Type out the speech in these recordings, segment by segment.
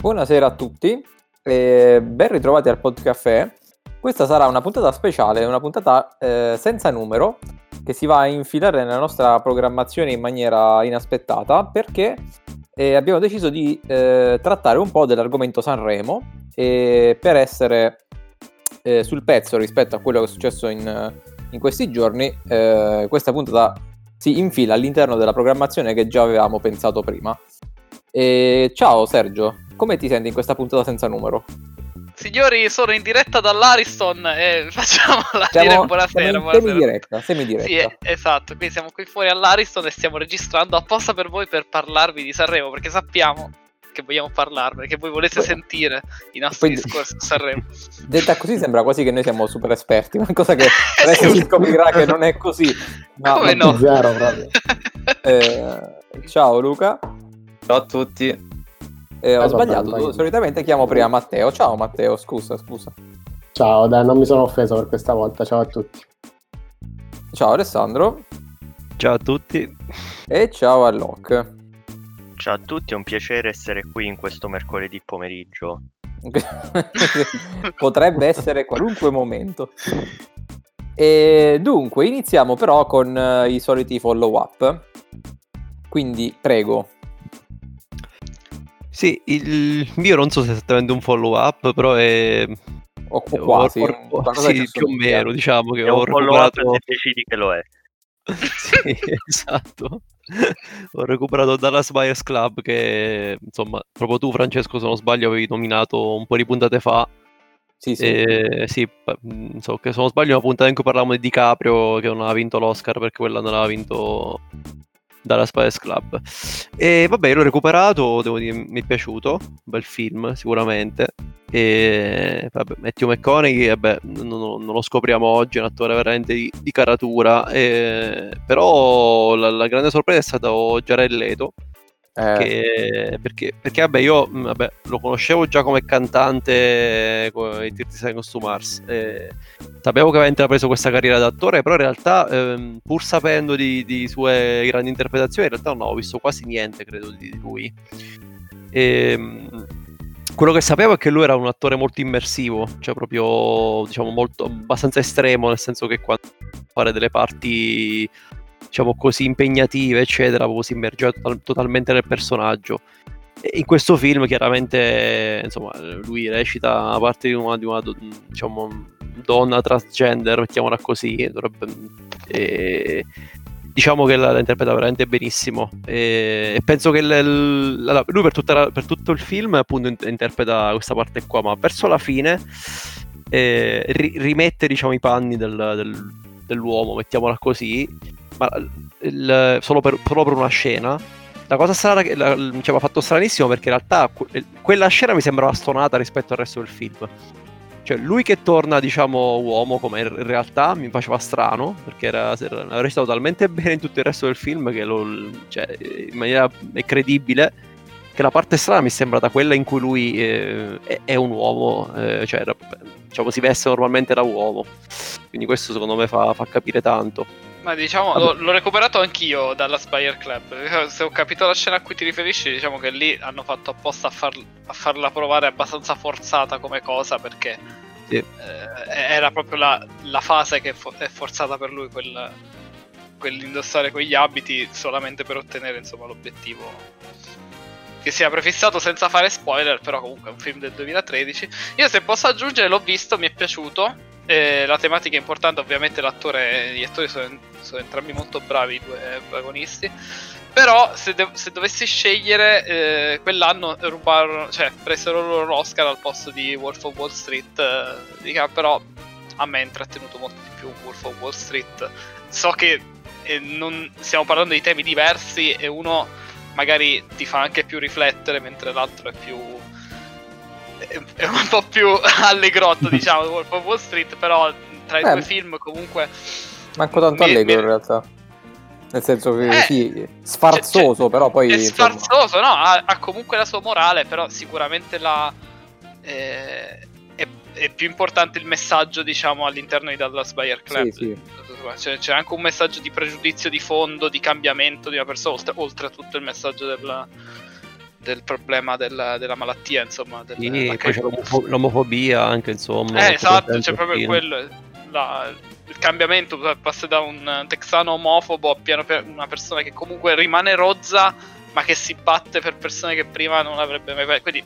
Buonasera a tutti e ben ritrovati al Podcaffè. Questa sarà una puntata speciale, una puntata eh, senza numero che si va a infilare nella nostra programmazione in maniera inaspettata perché eh, abbiamo deciso di eh, trattare un po' dell'argomento Sanremo e per essere eh, sul pezzo rispetto a quello che è successo in, in questi giorni, eh, questa puntata si infila all'interno della programmazione che già avevamo pensato prima. E ciao Sergio, come ti senti in questa puntata senza numero? Signori, sono in diretta dall'Ariston e facciamo la Siamo, dire buonasera. siamo in buonasera. semi-diretta, semi-diretta. Sì, esatto, qui siamo qui fuori all'Ariston e stiamo registrando apposta per voi per parlarvi di Sanremo, perché sappiamo che vogliamo parlarne, che voi volete Poi- sentire i nostri poi- discorsi su Sanremo. Detta così sembra quasi che noi siamo super esperti, ma cosa che adesso si scoprirà che non è così. Ma- Come no? Zero proprio. eh, ciao Luca, Ciao a tutti. Eh, ho vabbè, sbagliato, vai. solitamente chiamo prima Matteo. Ciao Matteo, scusa, scusa. Ciao, dai, non mi sono offeso per questa volta. Ciao a tutti. Ciao Alessandro Ciao a tutti. e ciao a Locke. Ciao a tutti, è un piacere essere qui in questo mercoledì pomeriggio. Potrebbe essere qualunque momento. E dunque, iniziamo però con eh, i soliti follow up. Quindi, prego. Sì, il mio non so se è esattamente un follow up, però è O, o quasi. ho- qualcosa sì, più o meno, diciamo che È ho un follow up recuperato se decidi che lo è. Sì, esatto. Ho recuperato Dallas Buyers Club che, insomma, proprio tu Francesco, se non sbaglio, avevi nominato un po' di puntate fa. Sì, sì. E, sì, so che se non sbaglio una puntata in cui parlavamo di DiCaprio che non aveva vinto l'Oscar perché quella non aveva vinto Dallas Buyers Club. E vabbè, l'ho recuperato, devo dire, mi è piaciuto, bel film sicuramente. E vabbè, Matthew McConaughey, vabbè, non- non lo scopriamo oggi, è un attore veramente di, di caratura. e- però la, la grande sorpresa è stato Jared Leto. Eh, che- perché, perché, vabbè, io mh, vabbè, lo conoscevo già come cantante con i 30 Seconds Mars. e sapevo che aveva preso questa carriera d'attore, però in realtà, ehm, pur sapendo di, di sue grandi interpretazioni, in realtà non ho visto quasi niente, credo, di lui. Ehm, quello che sapevo è che lui era un attore molto immersivo, cioè proprio, diciamo, molto, abbastanza estremo, nel senso che quando fare delle parti, diciamo così, impegnative, eccetera, proprio si immergeva total- totalmente nel personaggio. E in questo film, chiaramente, insomma, lui recita la parte di una, di una diciamo, donna transgender, mettiamola così, dovrebbe, e diciamo che la, la interpreta veramente benissimo e, e penso che il- allora, lui per, la- per tutto il film appunto in- interpreta questa parte qua ma verso la fine eh, ri- rimette diciamo i panni del- del- dell'uomo mettiamola così ma il- solo, per, solo per una scena la cosa strana che la- mi ci aveva fatto stranissimo perché in realtà que- quella scena mi sembrava stonata rispetto al resto del film cioè, lui che torna, diciamo, uomo, come in realtà mi faceva strano, perché era, era recitato talmente bene in tutto il resto del film che lo, cioè, in maniera credibile, che la parte strana mi è sembrata quella in cui lui eh, è, è un uomo, eh, cioè, diciamo, si veste normalmente da uomo. Quindi questo secondo me fa, fa capire tanto. Ma diciamo, l'ho, l'ho recuperato anch'io dalla Spire Club. Se ho capito la scena a cui ti riferisci, diciamo che lì hanno fatto apposta a, far- a farla provare abbastanza forzata come cosa perché Sì. eh, era proprio la, la fase che fo- è forzata per lui, quel, quell'indossare quegli abiti solamente per ottenere insomma l'obiettivo che si è prefissato senza fare spoiler, però comunque è un film del 2013. Io se posso aggiungere l'ho visto, mi è piaciuto. Eh, la tematica è importante, ovviamente l'attore, gli attori sono, sono entrambi molto bravi, i due protagonisti. Però se, de- se dovessi scegliere, eh, quell'anno rubarono, cioè presero loro l'Oscar al posto di Wolf of Wall Street. eh, però a me è intrattenuto molto di più Wolf of Wall Street. So che eh, non, stiamo parlando di temi diversi e uno magari ti fa anche più riflettere, mentre l'altro è più. È- un po' più allegrotto, diciamo, di Wolf of Wall Street, però tra i Eh, due film comunque. Manco tanto mi- allegro mi- in realtà. Nel senso che Eh, sì, sfarzoso, cioè, però poi... È insomma, sfarzoso, no? Ha, ha comunque la sua morale, però sicuramente la. eh, è, è più importante il messaggio, diciamo, all'interno di Dallas Buyer Club. Sì, sì. C'è, c'è anche un messaggio di pregiudizio di fondo, di cambiamento di una persona, oltre, oltre a tutto il messaggio del, del problema della, della malattia, insomma. Del, Sì, poi c'è l'omofo- l'omofobia anche, insomma. Eh, esatto, c'è al proprio quello. la- il cambiamento cioè, passa da un texano omofobo a piano piano una persona che comunque rimane rozza, ma che si batte per persone che prima non avrebbe mai. Quindi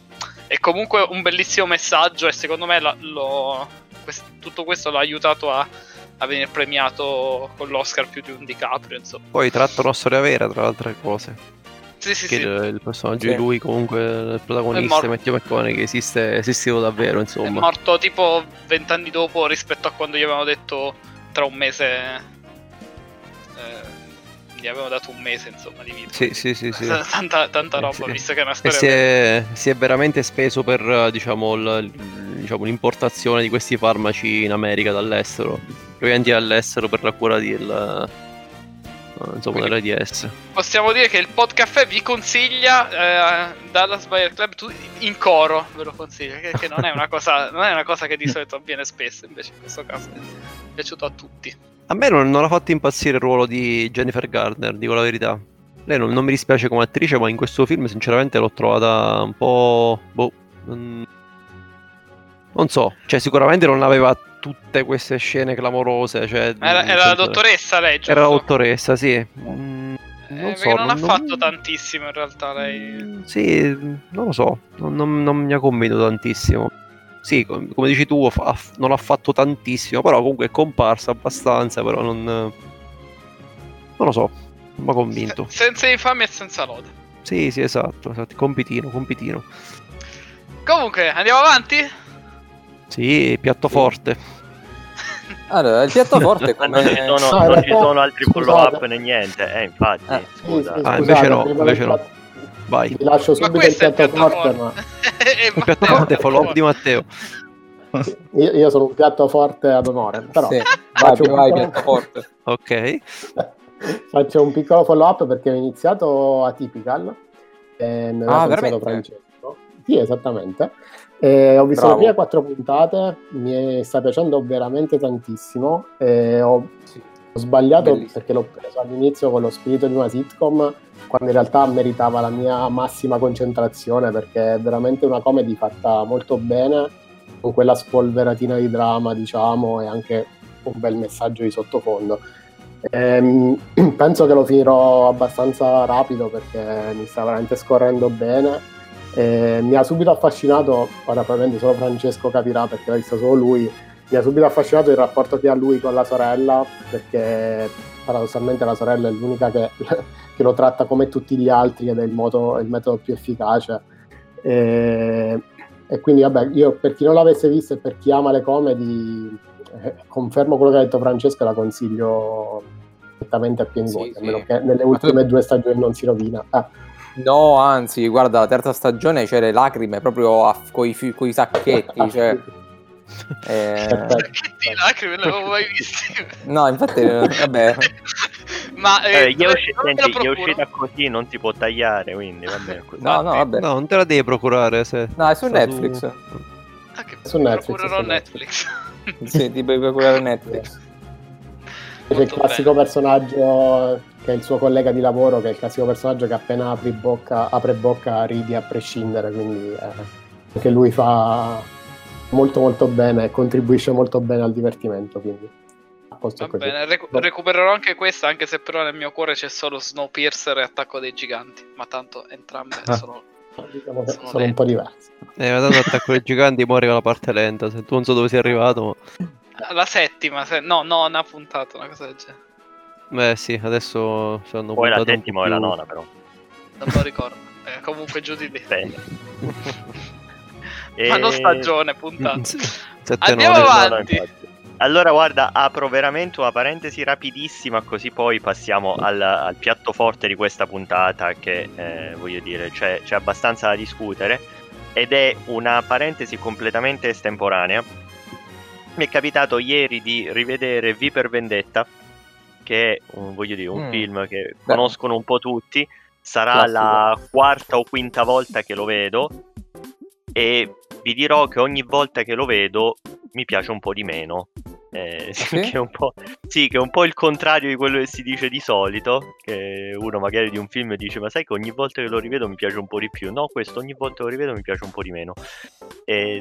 è comunque un bellissimo messaggio e secondo me la- lo- quest- tutto questo l'ha aiutato a, a venire premiato con l'Oscar più di un DiCaprio, insomma. Poi tratta una storia vera, tra le altre cose. Sì, sì, che sì. il, il personaggio Sì. di lui, comunque, il È protagonista, morto. Matthew McConaughey, esiste, esisteva davvero, È insomma. morto tipo vent'anni dopo rispetto a quando gli avevano detto tra un mese. eh, gli avevano dato un mese insomma di vita. Sì, sì, sì, sì. Tanta, tanta Eh, roba, sì. visto che è una E storia. si è, si è veramente speso per diciamo, il- diciamo, l'importazione di questi farmaci in America dall'estero. Ovviamente all'estero per la cura del, insomma, Quindi- dell'AIDS. Possiamo dire che il podcast vi consiglia eh, Dallas Buyer Club tu- in coro, ve lo consiglio, che, che non, è una cosa, non è una cosa che di solito avviene spesso, invece in questo caso è piaciuto a tutti. A me non, non ha fatto impazzire il ruolo di Jennifer Gardner, dico la verità. Lei non, non mi dispiace come attrice, ma in questo film sinceramente l'ho trovata un po'... Boh, non, non so, cioè sicuramente non aveva tutte queste scene clamorose. Cioè, Era, era la dottoressa lei, giusto? Era la dottoressa, sì. Mm, Eh, non perché so, non, ha non- fatto tantissimo in realtà lei. Mm, Sì, non lo so, non, non- non mi ha convinto tantissimo. Sì, com- come dici tu, fa- ha- non ha fatto tantissimo, però comunque è comparsa abbastanza, però non... Non lo so, non mi ha convinto. Se- senza infamia e senza lode. Sì, sì, esatto, esatto, compitino, compitino. Comunque, andiamo avanti? Sì, piatto forte. Allora, il piatto forte Ma non ci come... sono, non ci sono altri follow up né niente. Eh, infatti, Eh, scusa. Sì, sì, Ah, invece no, invece no. Vai. Vi lascio subito il il piatto piatto forte, forte. ma Il piatto Matteo, forte, follow up di Matteo. io, io sono un piatto forte ad onore. Però Sì, vai, faccio, un vai, piccolo, piatto forte. Ok. faccio un piccolo follow up perché ho iniziato a Typical. E me l'ha Ah, veramente? Francesco. Sì, esattamente. E ho visto Bravo. le prime quattro puntate, mi sta piacendo veramente tantissimo. E ho, ho sbagliato Bellissimo. perché l'ho preso all'inizio con lo spirito di una sitcom, quando in realtà meritava la mia massima concentrazione perché è veramente una comedy fatta molto bene, con quella spolveratina di dramma, diciamo, e anche un bel messaggio di sottofondo. Ehm, penso che lo finirò abbastanza rapido perché mi sta veramente scorrendo bene. E mi ha subito affascinato, ora probabilmente solo Francesco capirà perché l'ha visto solo lui, mi ha subito affascinato il rapporto che ha lui con la sorella perché paradossalmente la sorella è l'unica che, che lo tratta come tutti gli altri ed è il, modo- il metodo più efficace. E, e quindi vabbè, io per chi non l'avesse visto e per chi ama le comedy, eh, confermo quello che ha detto Francesco e la consiglio a pieni Sì, voti, a sì. meno che nelle ultime due stagioni non si rovina. Ah, No, anzi, guarda, la terza stagione c'è le lacrime proprio a, coi, sacchetti, cioè... eh, di lacrime non l'avevo mai visti. no, infatti, eh, vabbè, Ma eh, Eh, gli è, usci- senti, gli è uscita così, non si può tagliare, quindi va bene così. no, no, vabbè. No, non te la devi procurare se... No, è su sta Netflix. Ah, che Su Netflix, procurerò su Netflix. Sì, ti puoi procurare Netflix. C'è il Molto classico bene. personaggio che è il suo collega di lavoro, che è il classico personaggio che appena apri bocca, apre bocca ridi a prescindere, quindi eh, anche lui fa molto molto bene e contribuisce molto bene al divertimento, quindi a posto Va così. bene, recu- recupererò anche questa, anche se però nel mio cuore c'è solo Snowpiercer e Attacco dei Giganti. Ma tanto entrambe Ah. sono... Diciamo Sono sono un po' diversi. Eh, ma tanto attacco dei giganti muore con la parte lenta. Se tu non so dove sei arrivato. ma- La settima, se... no, no, una puntata, una cosa del genere. Beh, sì, adesso sono Poi la settima o la nona, però. Non me lo ricordo. Eh, comunque giù di lì. Bene. Ma non E- stagione, puntata. Andiamo nove. avanti. No, no, infatti. Allora, guarda, apro veramente una parentesi rapidissima, così poi passiamo al, al piatto forte di questa puntata, che eh, voglio dire, c'è, c'è abbastanza da discutere. Ed è una parentesi completamente estemporanea. Mi è capitato ieri di rivedere V per Vendetta, che è un, voglio dire, un Mm. film che Beh. conoscono un po' tutti. Sarà Classico. la quarta o quinta volta che lo vedo. E vi dirò che ogni volta che lo vedo mi piace un po' di meno. Eh, Sì? che è un po'... Sì, che è un po' il contrario di quello che si dice di solito, che uno magari di un film dice ma sai che ogni volta che lo rivedo mi piace un po' di più, no questo ogni volta che lo rivedo mi piace un po' di meno. E,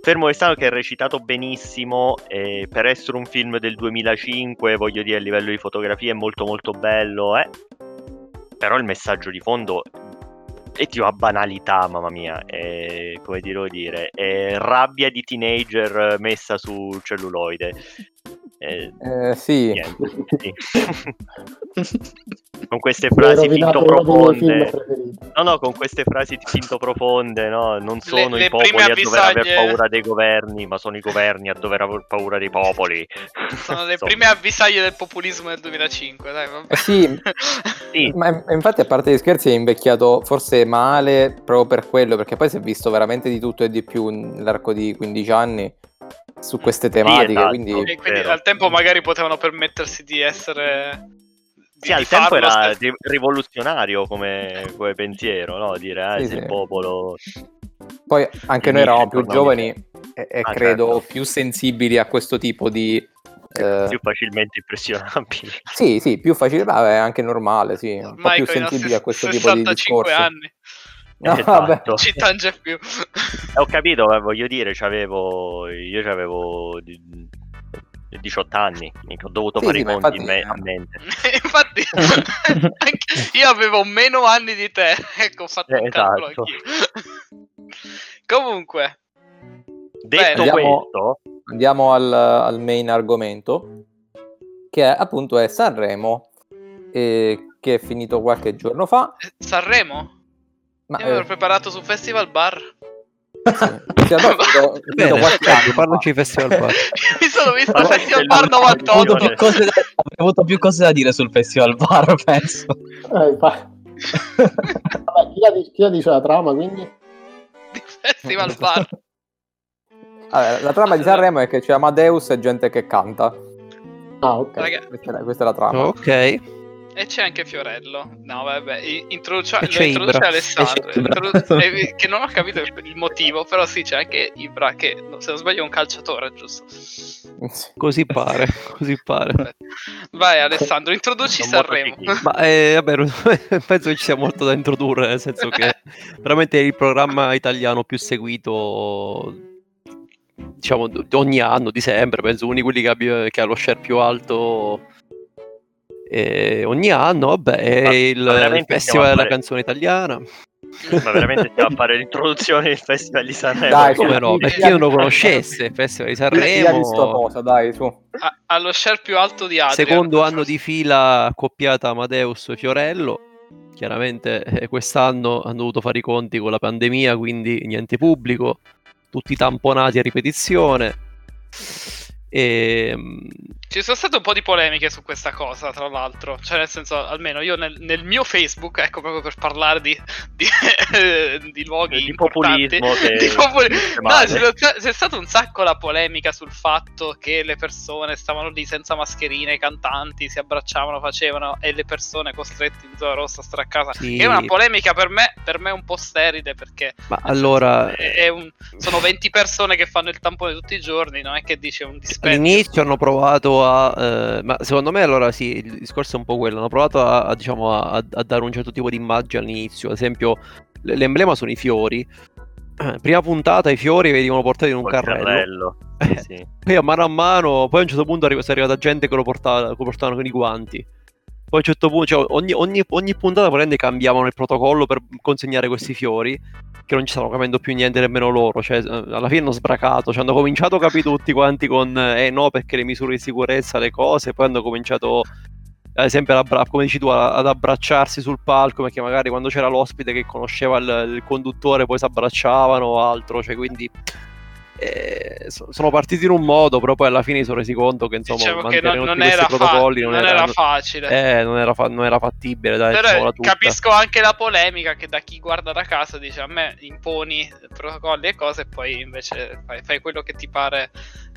fermo restando che è recitato benissimo, e per essere un film del 2005, voglio dire a livello di fotografia è molto molto bello, eh? però il messaggio di fondo è di una banalità, mamma mia, è, come devo dire, è rabbia di teenager messa su celluloide. Eh, eh, sì. Niente, sì. con queste frasi finto profonde. No, no, con queste frasi finto profonde, no? Non sono le, i le popoli a dover aver paura dei governi, ma sono i governi a dover aver paura dei popoli. Sono le prime avvisaglie del populismo del 2005, dai, vabbè. Eh sì, sì. ma infatti a parte gli scherzi è invecchiato forse male proprio per quello, perché poi si è visto veramente di tutto e di più nell'arco di 15 anni su queste tematiche. Sì, esatto, quindi... E quindi al tempo magari potevano permettersi di essere. Sì, al tempo era st- rivoluzionario come, come, pensiero, no? Dire, eh, sì, il popolo. Poi anche noi eravamo più giovani e, e ah, credo certo. più sensibili a questo tipo di. Eh... Più facilmente impressionabili. Sì, sì, più facile, ma è anche normale, sì. Un Ormai po' più sensibili a questo tipo di discorsi. anni. No, esatto. ci tange più. Ho capito, voglio dire, c'avevo, io avevo 18 anni, ho dovuto sì, fare sì, i conti infatti... me- a mente. infatti, io avevo meno anni di te, ecco, ho fatto eh, un calcolo esatto. anch'io. Comunque, detto andiamo, questo, andiamo al, al, main argomento, che è, appunto è Sanremo, eh, che è finito qualche giorno fa. Sanremo? Ma, Io mi ero eh... preparato su Festival Bar. Sì, adesso, Bene, certo, parlaci di Festival Bar. mi sono visto il Festival Bar 98. Ho avuto, più cose da, ho avuto più cose da dire sul Festival Bar, penso. Eh, Vabbè, chi, la dice, chi la dice la trama, quindi? Di Festival Bar. Allora, la trama di Sanremo è che c'è Amadeus e gente che canta. Ah, ok. Raga... Questa, è, questa, è, la trama. Ok. E c'è anche Fiorello. No, vabbè, introduce, introduce Alessandro. Introdu- che non ho capito il motivo, però sì, c'è anche Ibra, che se non sbaglio è un calciatore, giusto? Così pare, così pare. Vai Alessandro, introduci non Sanremo. Ma eh, vabbè, penso che ci sia molto da introdurre, nel senso che veramente è il programma italiano più seguito diciamo ogni anno di sempre penso uno di quelli che, abbia, che ha lo share più alto e ogni anno, vabbè, è il, il festival della canzone italiana. Ma veramente stiamo a fare l'introduzione del Festival di Sanremo. Dai, come no? Per chi non lo conoscesse, il Festival di Sanremo. Cosa, dai, su. Ha, ha lo share più alto di Adrian. Secondo anno di fila accoppiata Amadeus e Fiorello. Chiaramente eh, quest'anno hanno dovuto fare i conti con la pandemia, quindi niente pubblico, tutti tamponati a ripetizione. E, ehm, Ci sono state un po' di polemiche su questa cosa, tra l'altro. Cioè, nel senso, almeno io nel, nel mio Facebook, ecco, proprio per parlare di, di, di luoghi di populismo. Di populi... No, c'è, c'è stata un sacco la polemica sul fatto che le persone stavano lì senza mascherine, i cantanti si abbracciavano, facevano, e le persone costrette in zona rossa a stare a casa. Sì. È una polemica per me, per me un po' sterile, perché Ma allora... È, è un... sono 20 persone che fanno il tampone tutti i giorni, non è che dice un discorso All'inizio hanno provato a... Eh, ma secondo me allora sì, il discorso è un po' quello. Hanno provato a, a diciamo, a, a, dare un certo tipo di immagine all'inizio. Ad esempio, l'emblema sono i fiori. Prima puntata i fiori venivano portati in un carrello. carrello. Eh, sì. Poi a mano a mano, poi a un certo punto è arrivata gente che lo portava, lo portavano con i guanti. Poi a un certo punto, cioè, ogni, ogni, ogni puntata cambiavano il protocollo per consegnare questi fiori che non ci stanno capendo più niente nemmeno loro, cioè eh, alla fine hanno sbracato, cioè, hanno cominciato a capire tutti quanti con eh no perché le misure di sicurezza, le cose, poi hanno cominciato ad esempio come dici tu ad abbracciarsi sul palco perché magari quando c'era l'ospite che conosceva il, il conduttore poi si abbracciavano o altro, cioè quindi eh, sono partiti in un modo, però poi alla fine si sono resi conto che insomma diciamo che non, non era protocolli non, non era, era, facile, eh, non, era fa- non, era fattibile. Dai, però capisco anche la polemica che da chi guarda da casa dice a me imponi protocolli e cose, e poi invece fai, fai quello che ti pare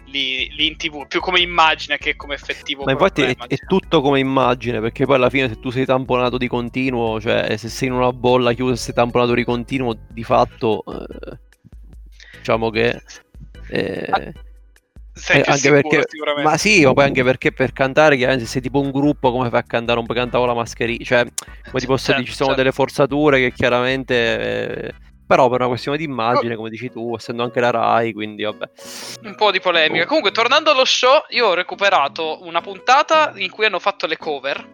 lì, lì, in tv, più come immagine che come effettivo. Ma infatti è, è, tutto come immagine, perché poi alla fine se tu sei tamponato di continuo, cioè se sei in una bolla chiusa e sei tamponato di continuo, di fatto... Eh, diciamo che eh, Sei Eh, anche sicuro, perché, sicuramente. ma sì, ma poi anche perché per cantare, chiaramente, se sei tipo un gruppo, come fai a cantare un po' cantavo la mascherina? Cioè, come ti posso Certo, dire, ci sono certo. delle forzature che chiaramente. eh, però per una questione di immagine, come dici tu, essendo anche la Rai, quindi vabbè. Un po' di polemica. Oh. Comunque, tornando allo show, io ho recuperato una puntata in cui hanno fatto le cover.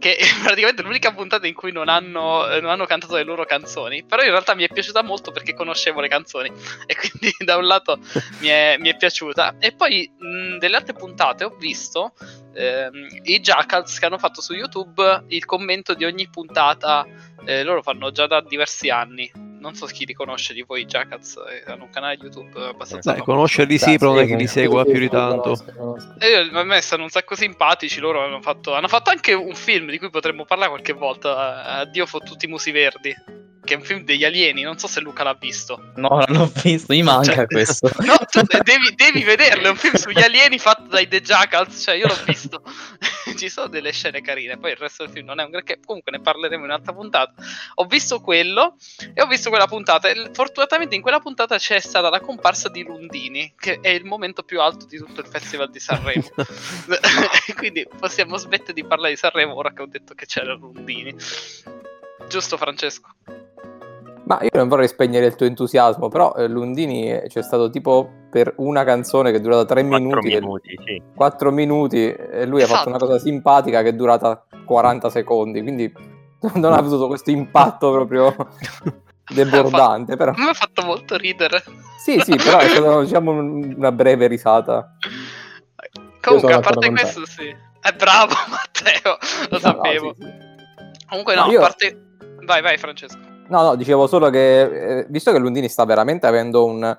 Che è praticamente l'unica puntata in cui non hanno, non hanno cantato le loro canzoni. Però in realtà mi è piaciuta molto perché conoscevo le canzoni. E quindi da un lato mi è, mi è piaciuta. E poi mh, delle altre puntate ho visto ehm, i Jackals che hanno fatto su YouTube il commento di ogni puntata. Eh, loro fanno già da diversi anni. Non so chi li conosce di voi, i Jackals. eh, hanno un canale YouTube abbastanza Dai, conoscerli sì, però non è che li segua più di tanto. E io- a me stanno un sacco simpatici. Loro hanno fatto, hanno fatto anche un film di cui potremmo parlare qualche volta. eh, Addio fottuti musi verdi. Che è un film degli alieni. Non so se Luca l'ha visto. No, non l'ho visto, mi manca Cioè, questo. No, tu devi, devi vederlo. È un film sugli alieni fatto dai The Jackals. Cioè, io l'ho visto. Ci sono delle scene carine. Poi il resto del film non è un granché. Comunque ne parleremo in un'altra puntata. Ho visto quello e ho visto quella puntata. E fortunatamente in quella puntata c'è stata la comparsa di Lundini, che è il momento più alto di tutto il Festival di Sanremo. Quindi possiamo smettere di parlare di Sanremo ora che ho detto che c'era Lundini. Giusto, Francesco? Ma io non vorrei spegnere il tuo entusiasmo, però eh, Lundini eh, c'è stato tipo per una canzone che è durata 3 Quattro minuti, minuti, sì. 4 minuti e lui ha fatto una Esatto. cosa simpatica che è durata 40 secondi, quindi non ha avuto questo impatto proprio debordante, però Mi ha fatto molto ridere. sì, sì, però è stata diciamo un- una breve risata. Comunque, a parte questo, sì. È bravo, Matteo. Lo No, no, sapevo. sì, sì. Comunque, No, no, io- a parte. Vai, vai, Francesco. No, no, dicevo solo che eh, visto che Lundini sta veramente avendo un,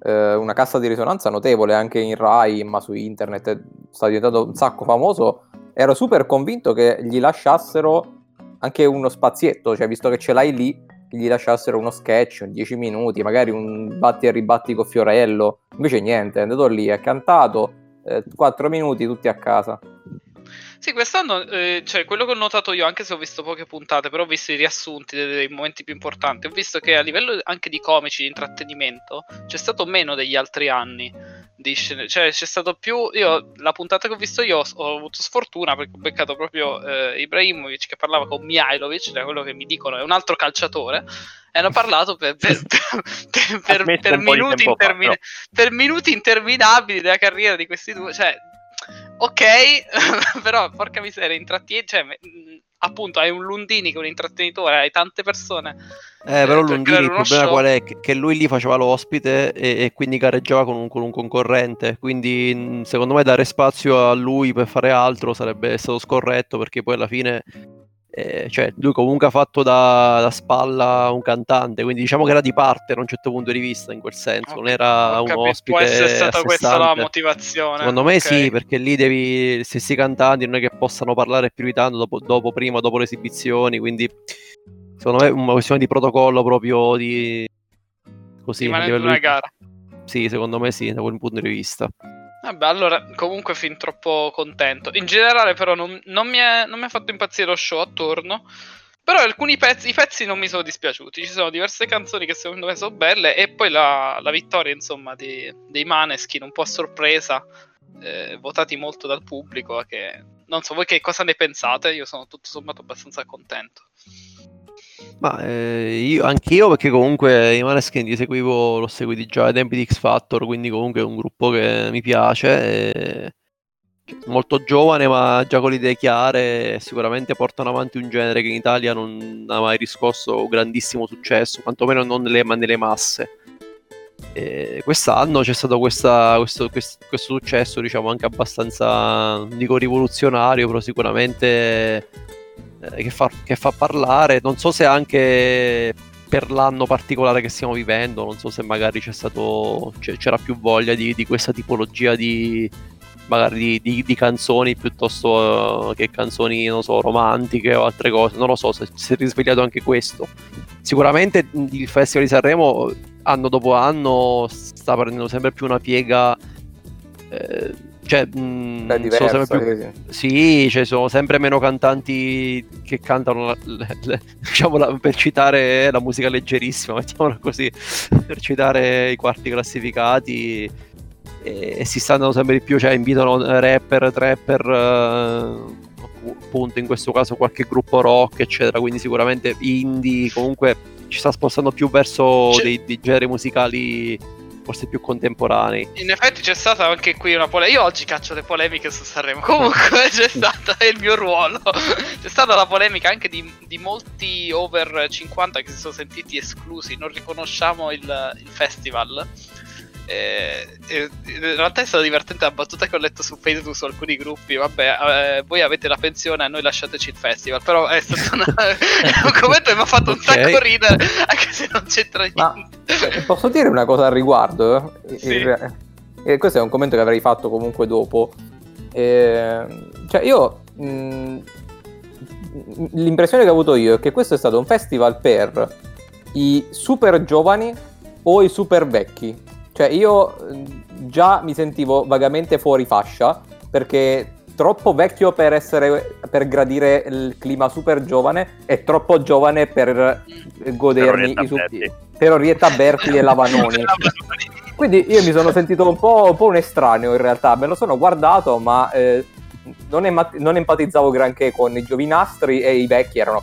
eh, una cassa di risonanza notevole anche in Rai, ma su internet, eh, sta diventando un sacco famoso, ero super convinto che gli lasciassero anche uno spazietto, cioè visto che ce l'hai lì, che gli lasciassero uno sketch, un 10 minuti, magari un batti e ribatti con Fiorello. Invece niente, è andato lì, ha cantato, 4 minuti tutti a casa. Sì, quest'anno, eh, cioè, quello che ho notato io, anche se ho visto poche puntate, però ho visto i riassunti dei, dei momenti più importanti, ho visto che a livello anche di comici, di intrattenimento, c'è stato meno degli altri anni. Di scene, cioè, c'è stato più. Io, la puntata che ho visto io, ho, avuto sfortuna perché ho beccato proprio eh, Ibrahimovic che parlava con Mihailovic, da quello che mi dicono è un altro calciatore. E hanno parlato per, per, per, per- minuti tempo fa, minuti interminabili della carriera di questi due. Cioè, ok, però porca miseria, intrattieni. Cioè, appunto, hai un Lundini che è un intrattenitore, hai tante persone. Eh, però per Lundini il problema show. qual è? Che, lui lì faceva l'ospite e, e quindi gareggiava con un, con un concorrente. Quindi secondo me dare spazio a lui per fare altro sarebbe stato scorretto perché poi alla fine. Eh, cioè, lui comunque ha fatto da, da spalla un cantante, quindi diciamo che era di parte da un certo punto di vista in quel senso, non era un ospite. Può essere stata a questa la motivazione. Secondo me ok. sì, perché lì devi. Se stessi cantanti non è che possano parlare più di tanto dopo, dopo prima, dopo le esibizioni. Quindi secondo me è una questione di protocollo proprio di. Così, a Rimanendo livello una di- gara. Sì, secondo me sì, da quel punto di vista. Vabbè, allora, comunque fin troppo contento. In generale, però, non, non mi ha fatto impazzire lo show attorno. Però alcuni pezzi, pezzi non mi sono dispiaciuti. Ci sono diverse canzoni che secondo me sono belle. E poi la, la vittoria, insomma, di- dei Maneskin, un po' a sorpresa. eh, votati molto dal pubblico. Che non so voi che cosa ne pensate. Io sono tutto sommato abbastanza contento. Ma eh, io, anch'io, perché comunque i Maneskin li seguivo, l'ho seguiti già ai tempi di X Factor, quindi comunque è un gruppo che mi piace. e- Molto giovane, ma già con le idee chiare, sicuramente portano avanti un genere che in Italia non ha mai riscosso grandissimo successo, quantomeno non nelle, ma nelle masse. E quest'anno c'è stato questa- questo, quest- questo successo, diciamo, anche abbastanza, non dico rivoluzionario, però sicuramente eh, che, fa, che fa parlare. Non so se anche per l'anno particolare che stiamo vivendo, non so se magari c'è stato, c'era più voglia di, di questa tipologia di, magari di, di- di canzoni piuttosto eh, che canzoni, non so, romantiche o altre cose. Non lo so se si è risvegliato anche questo. Sicuramente il Festival di Sanremo anno dopo anno sta prendendo sempre più una piega. eh, cioè, mh, È sono diversa, sempre più, sì, sì. sì, ci sono sempre meno cantanti che cantano, la- le- le- diciamo, la- per citare la musica leggerissima, mettiamola così, per citare i quarti classificati. e, e si stanno sempre di più, cioè invitano rapper, trapper, eh, appunto in questo caso qualche gruppo rock, eccetera, quindi sicuramente indie, comunque ci sta spostando più verso dei, dei generi musicali forse più contemporanei. In effetti c'è stata anche qui una polemica. Io oggi caccio le polemiche su Sanremo. Comunque c'è stata il mio ruolo. C'è stata la polemica anche di, di molti over 50 che si sono sentiti esclusi. Non riconosciamo il, il festival. Eh, eh, in realtà è stata divertente la battuta che ho letto su Facebook su alcuni gruppi. Vabbè, eh, voi avete la pensione, a noi lasciateci il festival. Però è stato una- un commento che mi ha fatto un Ok. sacco ridere, anche se non c'entra Ma- niente. Eh, Posso dire una cosa al riguardo? Sì. Il- eh, questo è un commento che avrei fatto comunque dopo. Eh, cioè, io. mh, l'impressione che ho avuto io è che questo è stato un festival per i super giovani o i super vecchi. Cioè, io mh, già mi sentivo vagamente fuori fascia perché troppo vecchio per essere per gradire il clima super giovane e troppo giovane per godermi i su- Berti. per Orietta Berti e Lavanoni. Quindi io mi sono sentito un po', un po' un estraneo in realtà, me lo sono guardato, ma eh, non, emma- non empatizzavo granché con i giovinastri e i vecchi erano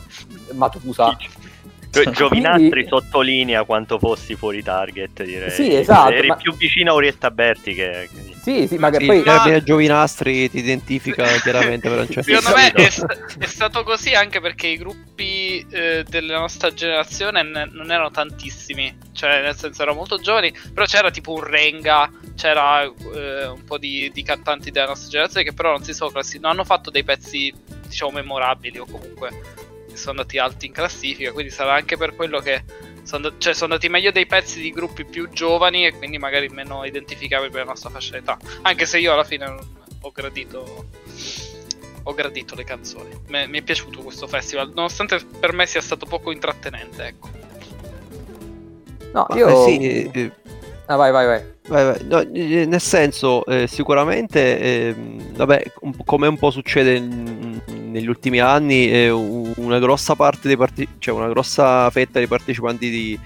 Matusa. Gio- Giovinastri Quindi- sottolinea quanto fossi fuori target, direi. Sì, esatto, Eri ma- più vicino a Orietta Berti che... Sì, sì, ma che Sì, poi... il termine Giovinastri ti identifica chiaramente per un certo Secondo me è, sta- è stato così anche perché i gruppi eh, della nostra generazione ne- non erano tantissimi, cioè nel senso erano molto giovani, però c'era tipo un Renga, c'era eh, un po' di, di cantanti della nostra generazione che però non si sono classi- non hanno fatto dei pezzi diciamo memorabili o comunque sono andati alti in classifica, quindi sarà anche per quello che sono, cioè, sono andati meglio dei pezzi di gruppi più giovani e quindi magari meno identificabili per la nostra fascia d'età. Anche se io alla fine ho gradito ho gradito le canzoni. Me- mi è piaciuto questo festival, nonostante per me sia stato poco intrattenente, ecco. No, Ma, io... eh, sì, eh, Ah, vai, vai, vai. Vai, vai. No, eh, nel senso, eh, sicuramente, ehm, vabbè, come un po' succede in- negli ultimi anni, eh, una grossa parte dei parti- cioè una grossa fetta dei partecipanti di,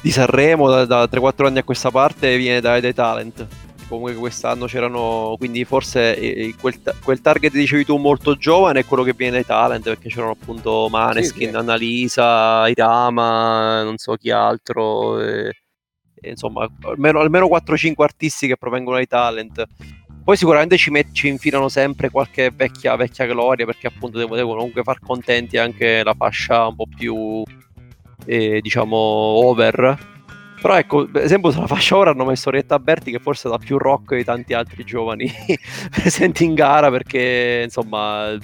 di Sanremo da, da 3-4 anni a questa parte viene dai, dai talent. Comunque quest'anno c'erano, quindi forse eh, quel, ta- quel target dicevi tu molto giovane è quello che viene dai talent, perché c'erano appunto Maneskin, Sì, sì. Annalisa, Irama, non so chi altro. eh, insomma, almeno, almeno 4-5 artisti che provengono dai talent. Poi sicuramente ci, met- ci infilano sempre qualche vecchia, vecchia gloria perché appunto devo, devo comunque far contenti anche la fascia un po' più, eh, diciamo, over. Però ecco, per esempio sulla fascia ora hanno messo Rietta Berti che forse è la più rock di tanti altri giovani presenti in gara perché insomma...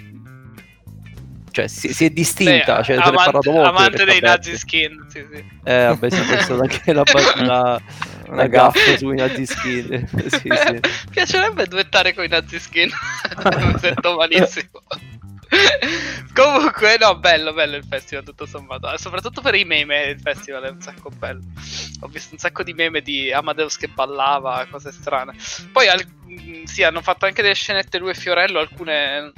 Cioè, si, si è distinta, Beh, cioè, se ne è amante, parlato molto. amante dei nazi skin, sì, sì. Eh, vabbè, questa è stata anche la, la, Una la gaffa. gaffa sui nazi skin. sì, sì. Mi piacerebbe duettare con i nazi skin. Mi sento malissimo. Comunque, no, bello, bello il festival, tutto sommato. Eh, Soprattutto per i meme il festival è un sacco bello. Ho visto un sacco di meme di Amadeus che ballava, cose strane. Poi, al- mh, sì, hanno fatto anche delle scenette lui e Fiorello, alcune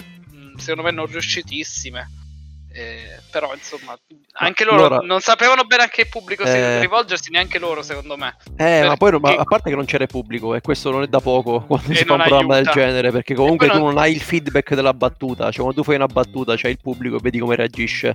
secondo me non riuscitissime. Eh, però, insomma, anche loro allora- non sapevano bene a che pubblico si- Eh. rivolgersi, neanche loro, secondo me. Eh, ma poi ma Perché- a parte che non c'era il pubblico, e questo non è da poco quando E si fa un programma aiuta. del genere, perché comunque tu non- non hai il feedback della battuta, cioè quando tu fai una battuta c'è il pubblico e vedi come reagisce.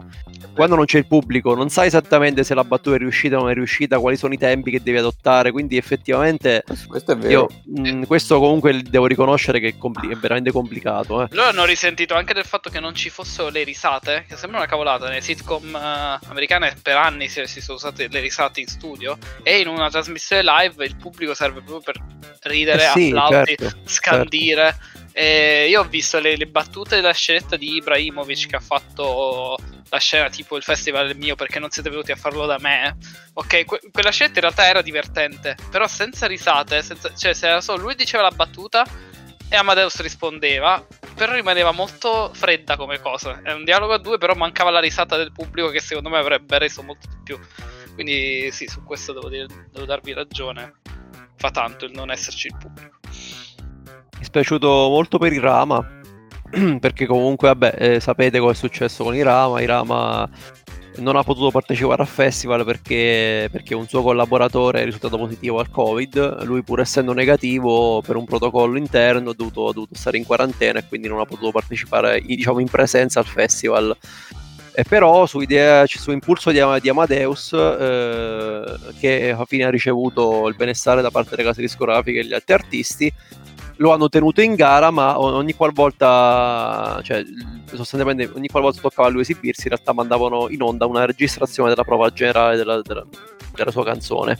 Quando non c'è il pubblico non sai esattamente se la battuta è riuscita o non è riuscita, quali sono i tempi che devi adottare, quindi effettivamente Questo, questo è vero. io mh, questo comunque devo riconoscere che è, compli- è veramente complicato. Eh. Loro hanno risentito anche del fatto che non ci fossero le risate, che sembra una cavolata. Nelle sitcom eh, americane per anni si, si sono usate le risate in studio e in una trasmissione live il pubblico serve proprio per ridere, Eh sì, applausi, certo, scandire. E io ho visto le, le battute della scenetta di Ibrahimovic che ha fatto la scena tipo il festival è mio perché non siete venuti a farlo da me. Ok, que- quella scenetta in realtà era divertente, però senza risate, senza- cioè se era solo lui diceva la battuta e Amadeus rispondeva, però rimaneva molto fredda come cosa. È un dialogo a due, però mancava la risata del pubblico che secondo me avrebbe reso molto di più. Quindi sì, su questo devo, dire- devo darvi ragione. Fa tanto il non esserci il pubblico. Mi è spiaciuto molto per Irama, perché comunque, vabbè, eh, sapete cosa è successo con Irama. Irama non ha potuto partecipare al festival perché, perché un suo collaboratore è risultato positivo al Covid. Lui, pur essendo negativo per un protocollo interno, ha dovuto, ha dovuto stare in quarantena e quindi non ha potuto partecipare diciamo, in presenza al festival. E però su, idea, su impulso di, Amadeus, eh, che alla fine ha ricevuto il benestare da parte delle case discografiche e degli altri artisti, lo hanno tenuto in gara, ma ogni qualvolta, cioè, sostanzialmente ogni qualvolta toccava a lui esibirsi, in realtà mandavano in onda una registrazione della prova generale della, della, della sua canzone.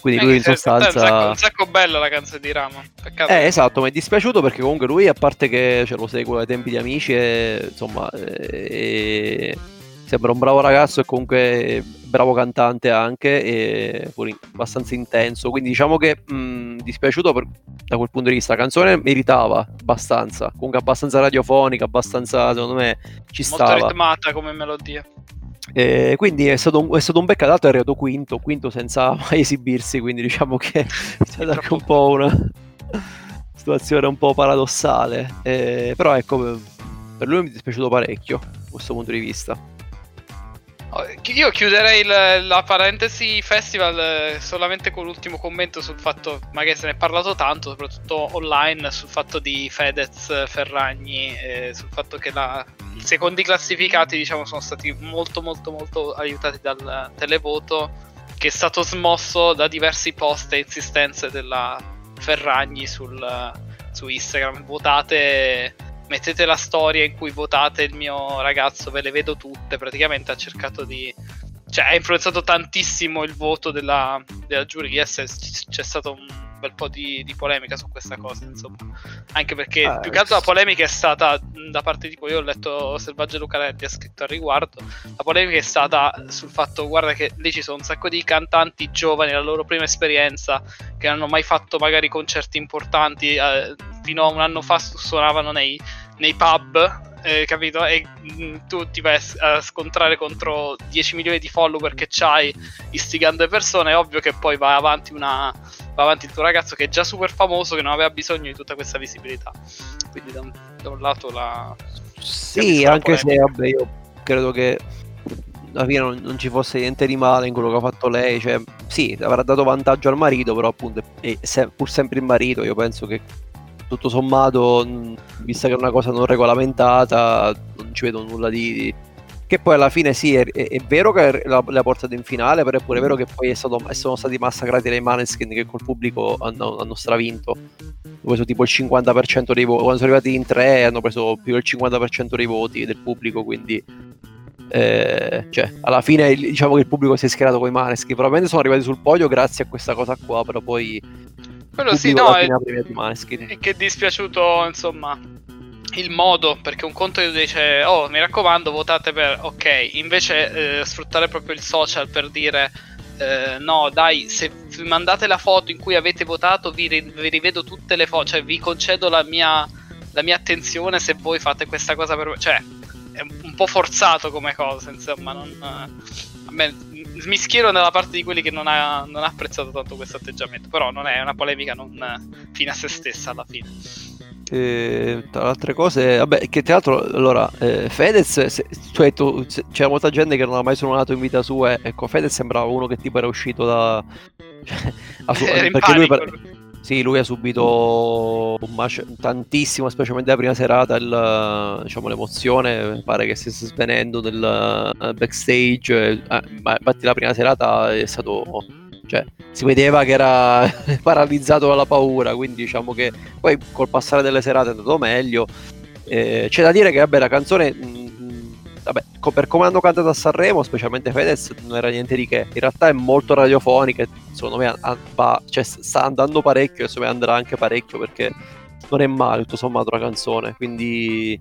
Quindi lui in sostanza... Un sacco, un sacco bella la canzone di Rama. Peccato. Eh, esatto, mi è dispiaciuto perché comunque lui, a parte che cioè, lo segue dai tempi di amici, e, insomma, e... sembra un bravo ragazzo e comunque bravo cantante anche, e abbastanza intenso. Quindi diciamo che mh, dispiaciuto per, da quel punto di vista. La canzone meritava abbastanza, comunque abbastanza radiofonica, abbastanza, secondo me, ci Molto stava. ritmata come melodia. E quindi è stato, un, è stato un beccato, è arrivato quinto, quinto senza mai esibirsi, quindi diciamo che è stata anche un po' una situazione un po' paradossale. Eh, però ecco, per lui mi è dispiaciuto parecchio da questo punto di vista. Io chiuderei la, la parentesi festival eh, solamente con l'ultimo commento sul fatto, magari se ne è parlato tanto, soprattutto online, sul fatto di Fedez, Ferragni, eh, sul fatto che la, i secondi classificati diciamo sono stati molto molto molto aiutati dal televoto che è stato smosso da diversi post e insistenze della Ferragni sul, su Instagram. Votate mettete la storia in cui votate il mio ragazzo, ve le vedo tutte, praticamente ha cercato di... Cioè ha influenzato tantissimo il voto della, della giuria, c'è stato un bel po' di, di, polemica su questa cosa, insomma. Anche perché ah, più che altro la polemica è stata da parte di cui io ho letto Selvaggio Lucarelli ha scritto al riguardo. La polemica è stata sul fatto, guarda che lì ci sono un sacco di cantanti giovani, la loro prima esperienza, che non hanno mai fatto magari concerti importanti, eh, fino a un anno fa suonavano nei, nei pub eh, capito? E tu ti vai a scontrare contro 10 milioni di follower che c'hai istigando le persone, è ovvio che poi va avanti, una, va avanti il tuo ragazzo che è già super famoso, che non aveva bisogno di tutta questa visibilità. Quindi da un, da un lato la... Sì, anche se vabbè, io credo che alla fine non, non, ci fosse niente di male in quello che ha fatto lei, cioè sì, avrà dato vantaggio al marito, però appunto è, è pur sempre il marito, io penso che tutto sommato, vista che è una cosa non regolamentata, non ci vedo nulla di... Che poi alla fine sì, è, è, è vero che la portata in finale, però è pure vero che poi stato, sono stati massacrati dai Maneskin che col pubblico hanno, hanno stravinto. Hanno preso tipo il 50% dei voti. Quando sono arrivati in tre hanno preso più del 50% dei voti del pubblico, quindi... Eh, cioè, alla fine diciamo che il pubblico si è schierato con i Maneskin. Probabilmente sono arrivati sul podio grazie a questa cosa qua, però poi quello sì, no, è, è che è dispiaciuto, insomma, il modo, perché un conto dice, oh, mi raccomando, votate per, ok, invece eh, sfruttare proprio il social per dire, eh, no, dai, se mandate la foto in cui avete votato, vi, ri- vi rivedo tutte le foto, cioè vi concedo la mia, la mia attenzione se voi fate questa cosa per me, cioè, è un po' forzato come cosa, insomma, non... Mi schiero nella parte di quelli che non ha, non ha apprezzato tanto questo atteggiamento. Però non è una polemica non fine a se stessa alla fine. E, tra le altre cose, vabbè, che tra l'altro, allora, eh, Fedez, se, cioè, tu, se, c'era molta gente che non ha mai suonato in vita sua. Ecco, Fedez sembrava uno che tipo era uscito da. Cioè, perché lui, per, sì, lui ha subito mac- tantissimo, specialmente la prima serata, il, diciamo, l'emozione, pare che stia svenendo nel uh, backstage, eh, ma infatti la prima serata è stato... Cioè, si vedeva che era paralizzato dalla paura, quindi diciamo che poi col passare delle serate è andato meglio. Eh, c'è da dire che vabbè, la canzone mh, vabbè, per come hanno cantato a Sanremo, specialmente Fedez, non era niente di che. In realtà è molto radiofonica secondo me va, cioè, sta andando parecchio e secondo me andrà anche parecchio perché non è male tutto sommato la canzone, quindi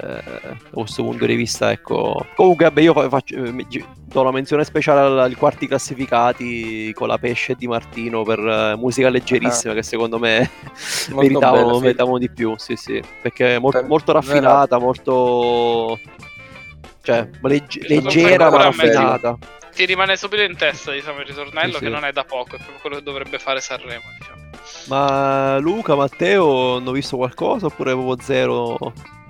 eh, da questo punto di vista ecco comunque vabbè io faccio, eh, do la menzione speciale ai quarti classificati con la pesce di Martino per uh, musica leggerissima uh che secondo me meritavano, sì. meritavano, di più sì sì perché è molto, molto raffinata molto cioè legge- leggera ma raffinata. Ti rimane subito in testa, diciamo, il ritornello sì, che non è da poco, è proprio quello che dovrebbe fare Sanremo, diciamo. Ma Luca, Matteo, hanno visto qualcosa oppure proprio zero?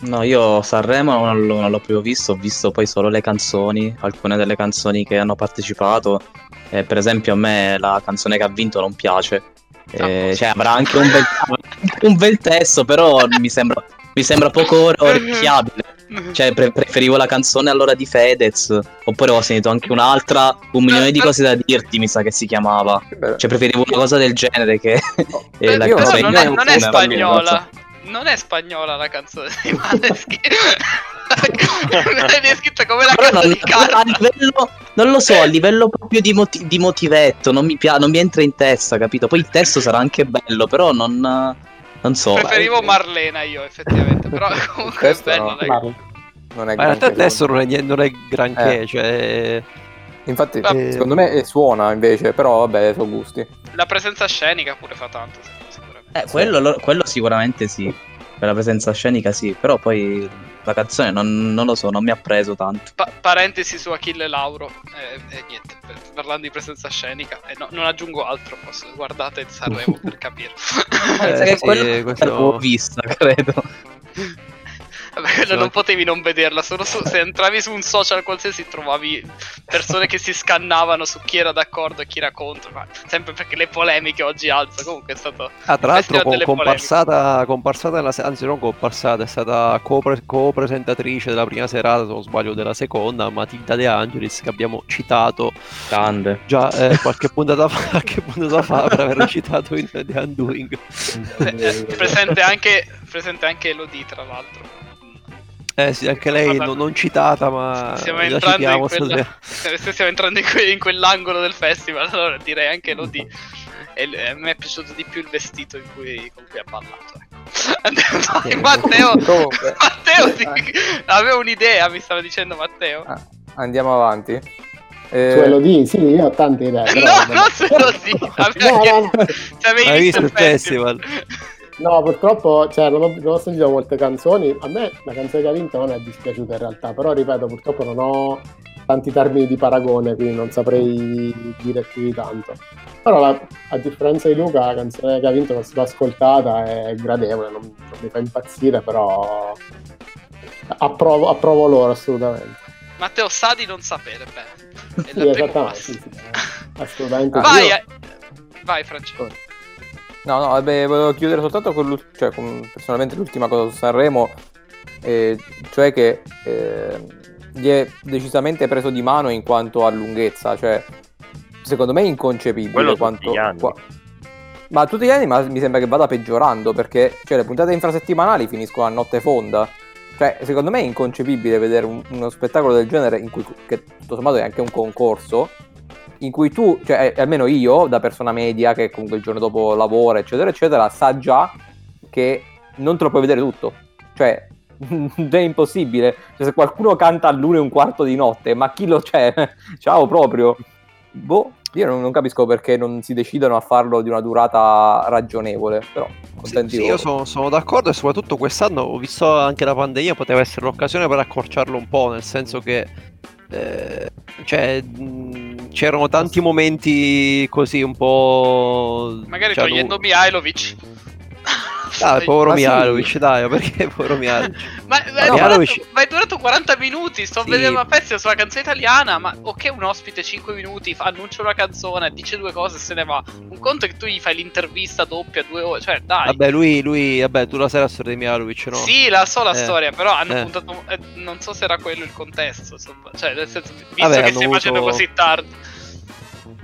No, io Sanremo non l'ho, non l'ho proprio visto, ho visto poi solo le canzoni, alcune delle canzoni che hanno partecipato. Eh, per esempio a me la canzone che ha vinto non piace. Eh, cioè avrà anche un bel, un bel testo, però mi sembra, mi sembra poco orecchiabile. Cioè pre- preferivo la canzone allora di Fedez, oppure ho sentito anche un'altra, un milione di cose da dirti, mi sa che si chiamava. Cioè preferivo una cosa del genere che Beh, eh, la però canzone non è, non è spagnola. Non è spagnola la canzone di Maneskin. è scritta come la Però non, di carta. a livello, non lo so, a livello proprio di, moti- di motivetto, non mi, pia- non mi entra in testa, capito? Poi il testo sarà anche bello, però non, non so. Preferivo Marlena io effettivamente, però comunque è bello. no. dai. Marlon. Non è Ma in realtà testo non è, non è granché, Eh. cioè... Infatti, Eh, secondo me eh, suona invece, però vabbè, sono gusti. La presenza scenica pure fa tanto, sicuramente. Eh, quello, lo- quello sicuramente sì, per la presenza scenica sì, però poi la canzone non, non lo so, non mi ha preso tanto. Pa- parentesi su Achille Lauro e, e niente, per- parlando di presenza scenica, e no- non aggiungo altro, posso- guardate il Sanremo per capire. Eh, sì, quello questo- l'avevo vista, credo. Vabbè, quello Sì, non anche- potevi non vederla, solo su- se entravi su un social qualsiasi trovavi persone che si scannavano su chi era d'accordo e chi era contro, ma sempre perché le polemiche oggi alzo, comunque è stato... Ah, tra l'altro Festival co- delle comparsata, comparsata nella anzi non comparsata, è stata copre- co-presentatrice della prima serata, se non sbaglio della seconda, Matilda De Angelis, che abbiamo citato Grande. già eh, qualche, puntata fa, qualche puntata fa per aver recitato in The Undoing. Eh, presente, anche, presente anche Elodie, tra l'altro. Eh sì, anche lei no- non citata, ma Stiamo entrando, in quella- se stiamo entrando in, que- in quell'angolo del festival, allora direi anche Elodie. E l- a me è piaciuto di più il vestito in cui, con cui ha ballato. Ecco. Andiamo avanti. Matteo, Matteo sì, avevo un'idea, mi stava dicendo Matteo. ah, andiamo avanti. Eh, Elodie, sì, io ho tante idee. però no, non solo sì. Avevo No, no, no. se avevi Hai visto, visto il festival? No, purtroppo cioè, non, ho, non ho sentito molte canzoni. A me la canzone che ha vinto non è dispiaciuta in realtà, però ripeto, purtroppo non ho tanti termini di paragone, quindi non saprei dire più di tanto. Però la- a differenza di Luca, la canzone che ha vinto l'ho l'ho ascoltata, è gradevole, non, non mi fa impazzire, però approvo, approvo loro assolutamente. Matteo sa di non sapere bene. È Sì, esattamente, sì, sì, assolutamente. Vai, io- eh, vai Francesco. No, no, vabbè, volevo chiudere soltanto con, l'ul- cioè, con personalmente l'ultima cosa su Sanremo, eh, cioè che eh, gli è decisamente preso di mano in quanto a lunghezza, cioè secondo me è inconcepibile Quello quanto... qua- ma tutti gli anni ma mi sembra che vada peggiorando perché cioè, le puntate infrasettimanali finiscono a notte fonda. Cioè, secondo me è inconcepibile vedere un- uno spettacolo del genere in cui, che tutto sommato è anche un concorso, in cui tu, cioè eh, almeno io, da persona media che comunque il giorno dopo lavora, eccetera, eccetera, sa già che non te lo puoi vedere tutto. Cioè, è impossibile. Cioè, se qualcuno canta all'una e un quarto di notte, ma chi lo c'è? Ciao proprio. Boh, io non, non capisco perché non si decidano a farlo di una durata ragionevole, però contenti Sì, sì, io sono, sono d'accordo e soprattutto quest'anno ho visto anche la pandemia poteva essere l'occasione per accorciarlo un po', nel senso che eh, cioè, mh, c'erano tanti momenti così un po'... Magari cioè, togliendo nu- Mihailovic. Dai, povero Ma sì. Dai, perché povero Mihailovic? Ma, ma è No, durato, Mihailovic- ma è durato 40 minuti, sto Sì. vedendo una pezza sulla canzone italiana, ma ok un ospite 5 minuti, fa- annuncia una canzone, dice due cose e se ne va. Un conto è che tu gli fai l'intervista doppia, due ore, cioè dai. Vabbè, lui, lui, vabbè, tu la sai la storia di Mihailovic, no? Sì, la so la Eh. storia, però hanno Eh. puntato. eh, non so se era quello il contesto. Insomma. Cioè, nel senso, visto Vabbè, che stai facendo avuto- così tardi.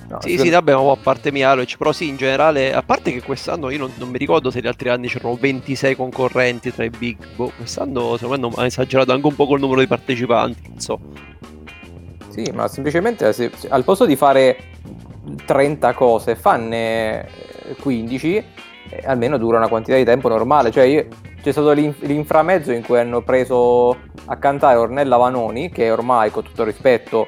No, Sì, secondo- sì, vabbè, ma a parte Mihailovic, però sì, in generale, a parte che quest'anno io non, non mi ricordo se gli altri anni c'erano 26 concorrenti tra i big, boh, quest'anno secondo me hanno esagerato anche un po' col numero di partecipanti, non so. Sì, ma semplicemente se- se- al posto di fare 30 cose, fanne eh, 15, eh, almeno dura una quantità di tempo normale. Cioè, io- c'è stato l'in- l'inframezzo in cui hanno preso a cantare Ornella Vanoni, che ormai, con tutto il rispetto,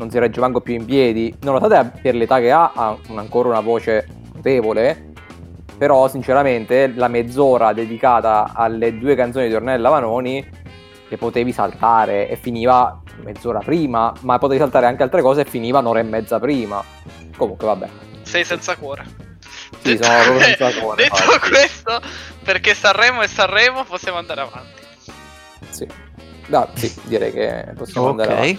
non si regge manco più in piedi, nonostante per l'età che ha, ha ancora una voce notevole. Però, sinceramente, la mezz'ora dedicata alle due canzoni di Ornella Vanoni che potevi saltare e finiva mezz'ora prima, ma potevi saltare anche altre cose e finiva un'ora e mezza prima. Comunque, vabbè. Sei senza cuore. Sì, detto, sono proprio senza cuore, detto infatti. questo, perché Sanremo e Sanremo possiamo andare avanti. Sì. Da, sì, direi che possiamo Ok. andare avanti.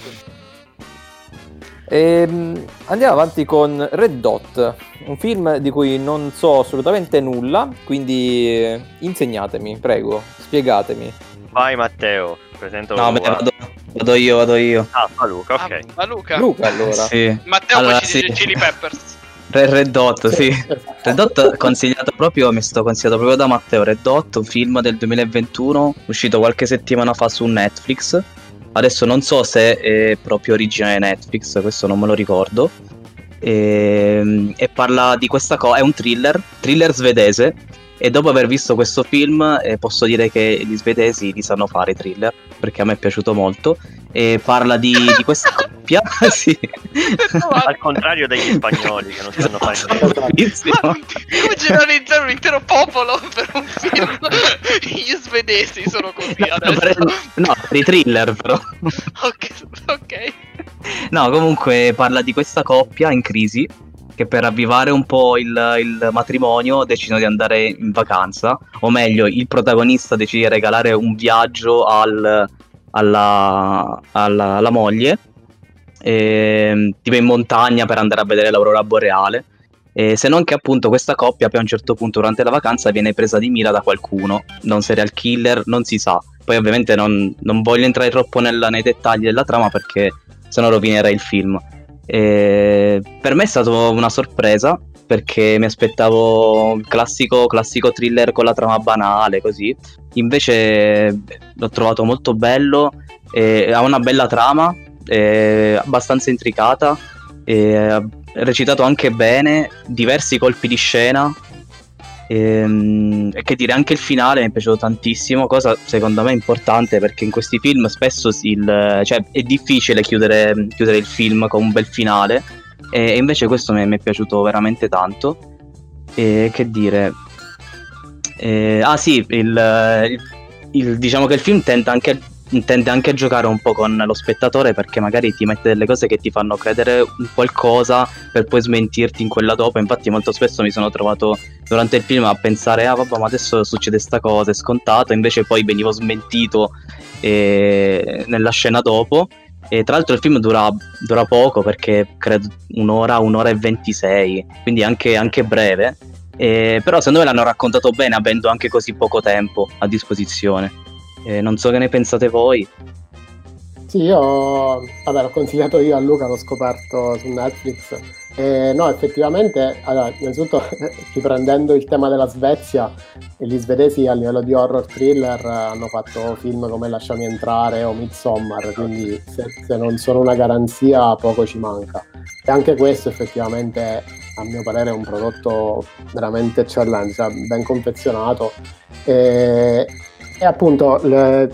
Ehm, andiamo avanti con Red Dot, un film di cui non so assolutamente nulla, quindi insegnatemi, prego, spiegatemi. Vai Matteo, presento No, beh, vado, vado io, vado io. Ah, fa Luca, ok. Ah, ma Luca. Luca allora. Sì. Matteo Allora, poi ci dice sì. Chili Peppers. Red, Red Dot, sì. Red Dot consigliato proprio, mi è stato consigliato proprio da Matteo. Red Dot, un film del 2021, uscito qualche settimana fa su Netflix. Adesso non so se è proprio originale Netflix, questo non me lo ricordo. E, e parla di questa cosa, è un thriller, thriller svedese. E dopo aver visto questo film eh, posso dire che gli svedesi li sanno fare i thriller, perché a me è piaciuto molto. E parla di, di questa coppia, sì. Al contrario degli spagnoli che non sanno fare Esatto. niente. Come generalizzare un intero popolo per un film? Gli svedesi sono così No, adesso. per, no, per i thriller però. ok, ok. No, comunque parla di questa coppia in crisi che per avvivare un po' il, il matrimonio decidono di andare in vacanza, o meglio, il protagonista decide di regalare un viaggio al- alla, alla- alla moglie, ehm, tipo in montagna per andare a vedere l'aurora boreale. E se non che appunto questa coppia poi a un certo punto durante la vacanza viene presa di mira da qualcuno, un serial killer, non si sa. Poi ovviamente non, non voglio entrare troppo nella- nei dettagli della trama perché se no rovinerei il film. E per me è stata una sorpresa perché mi aspettavo il classico, classico thriller con la trama banale così. Invece l'ho trovato molto bello, e ha una bella trama, è abbastanza intricata, e ha recitato anche bene, diversi colpi di scena. Ehm, E, che dire, anche il finale mi è piaciuto tantissimo, cosa secondo me importante perché in questi film spesso il- cioè, è difficile chiudere, chiudere il film con un bel finale e invece questo mi, mi è piaciuto veramente tanto. E che dire, eh, ah sì, il, il- il- diciamo che il film tenta anche, tende anche a giocare un po' con lo spettatore perché magari ti mette delle cose che ti fanno credere un qualcosa per poi smentirti in quella dopo. Infatti molto spesso mi sono trovato durante il film a pensare ah vabbè ma adesso succede sta cosa, è scontato, invece poi venivo smentito eh, nella scena dopo. E tra l'altro il film dura, dura poco perché credo un'ora, un'ora e ventisei, quindi anche, anche breve. Eh, però secondo me l'hanno raccontato bene avendo anche così poco tempo a disposizione. Eh, non so che ne pensate voi. Sì, io vabbè, l'ho consigliato io a Luca, l'ho scoperto su Netflix. E, no, effettivamente, allora, innanzitutto riprendendo il tema della Svezia, gli svedesi a livello di horror thriller hanno fatto film come Lasciami entrare o Midsommar, quindi se, se non sono una garanzia poco ci manca. E anche questo effettivamente, a mio parere, è un prodotto veramente eccellente, cioè ben confezionato. E, e appunto le-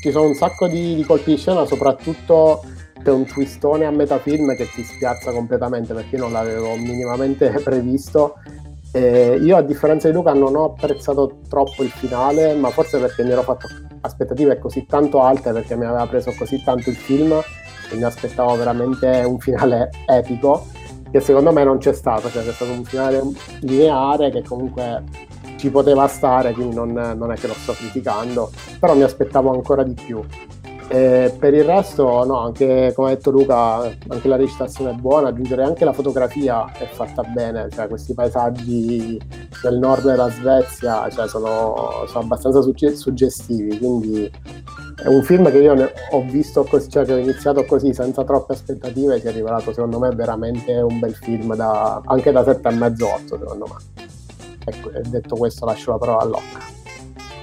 ci sono un sacco di, di colpi di scena, soprattutto c'è un twistone a metà film che ti spiazza completamente perché io non l'avevo minimamente previsto. E io, a differenza di Luca, non ho apprezzato troppo il finale, ma forse perché mi ero fatto aspettative così tanto alte perché mi aveva preso così tanto il film e mi aspettavo veramente un finale epico che secondo me non c'è stato, cioè c'è stato un finale lineare che comunque ci poteva stare, quindi non, non è che lo sto criticando, però mi aspettavo ancora di più. E per il resto, no, anche come ha detto Luca, anche la recitazione è buona, aggiungere anche la fotografia è fatta bene, cioè questi paesaggi del nord della Svezia cioè, sono, sono abbastanza sugge- suggestivi, quindi è un film che io ho visto così, cioè che ho iniziato così senza troppe aspettative, si è rivelato secondo me veramente un bel film, da, anche da 7,5-8 secondo me. Ecco, e detto questo lascio la parola a Locca.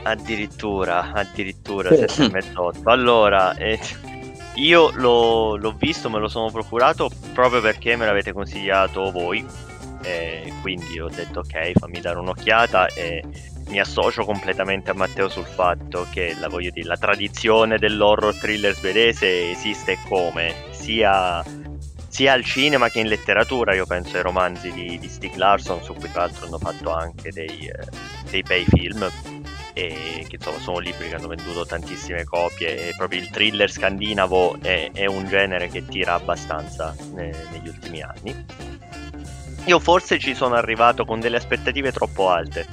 Addirittura, addirittura Sì. 7 e mezz'otto. Allora, eh, io l'ho, l'ho visto, me lo sono procurato proprio perché me l'avete consigliato voi. E quindi ho detto ok, fammi dare un'occhiata e mi associo completamente a Matteo sul fatto che la, dire, la tradizione dell'horror thriller svedese esiste come sia, sia al cinema che in letteratura. Io penso ai romanzi di, di Stieg Larsson, su cui tra l'altro hanno fatto anche dei, eh, dei bei film e che insomma sono libri che hanno venduto tantissime copie e proprio il thriller scandinavo è, è un genere che tira abbastanza ne- negli ultimi anni io forse ci sono arrivato con delle aspettative troppo alte.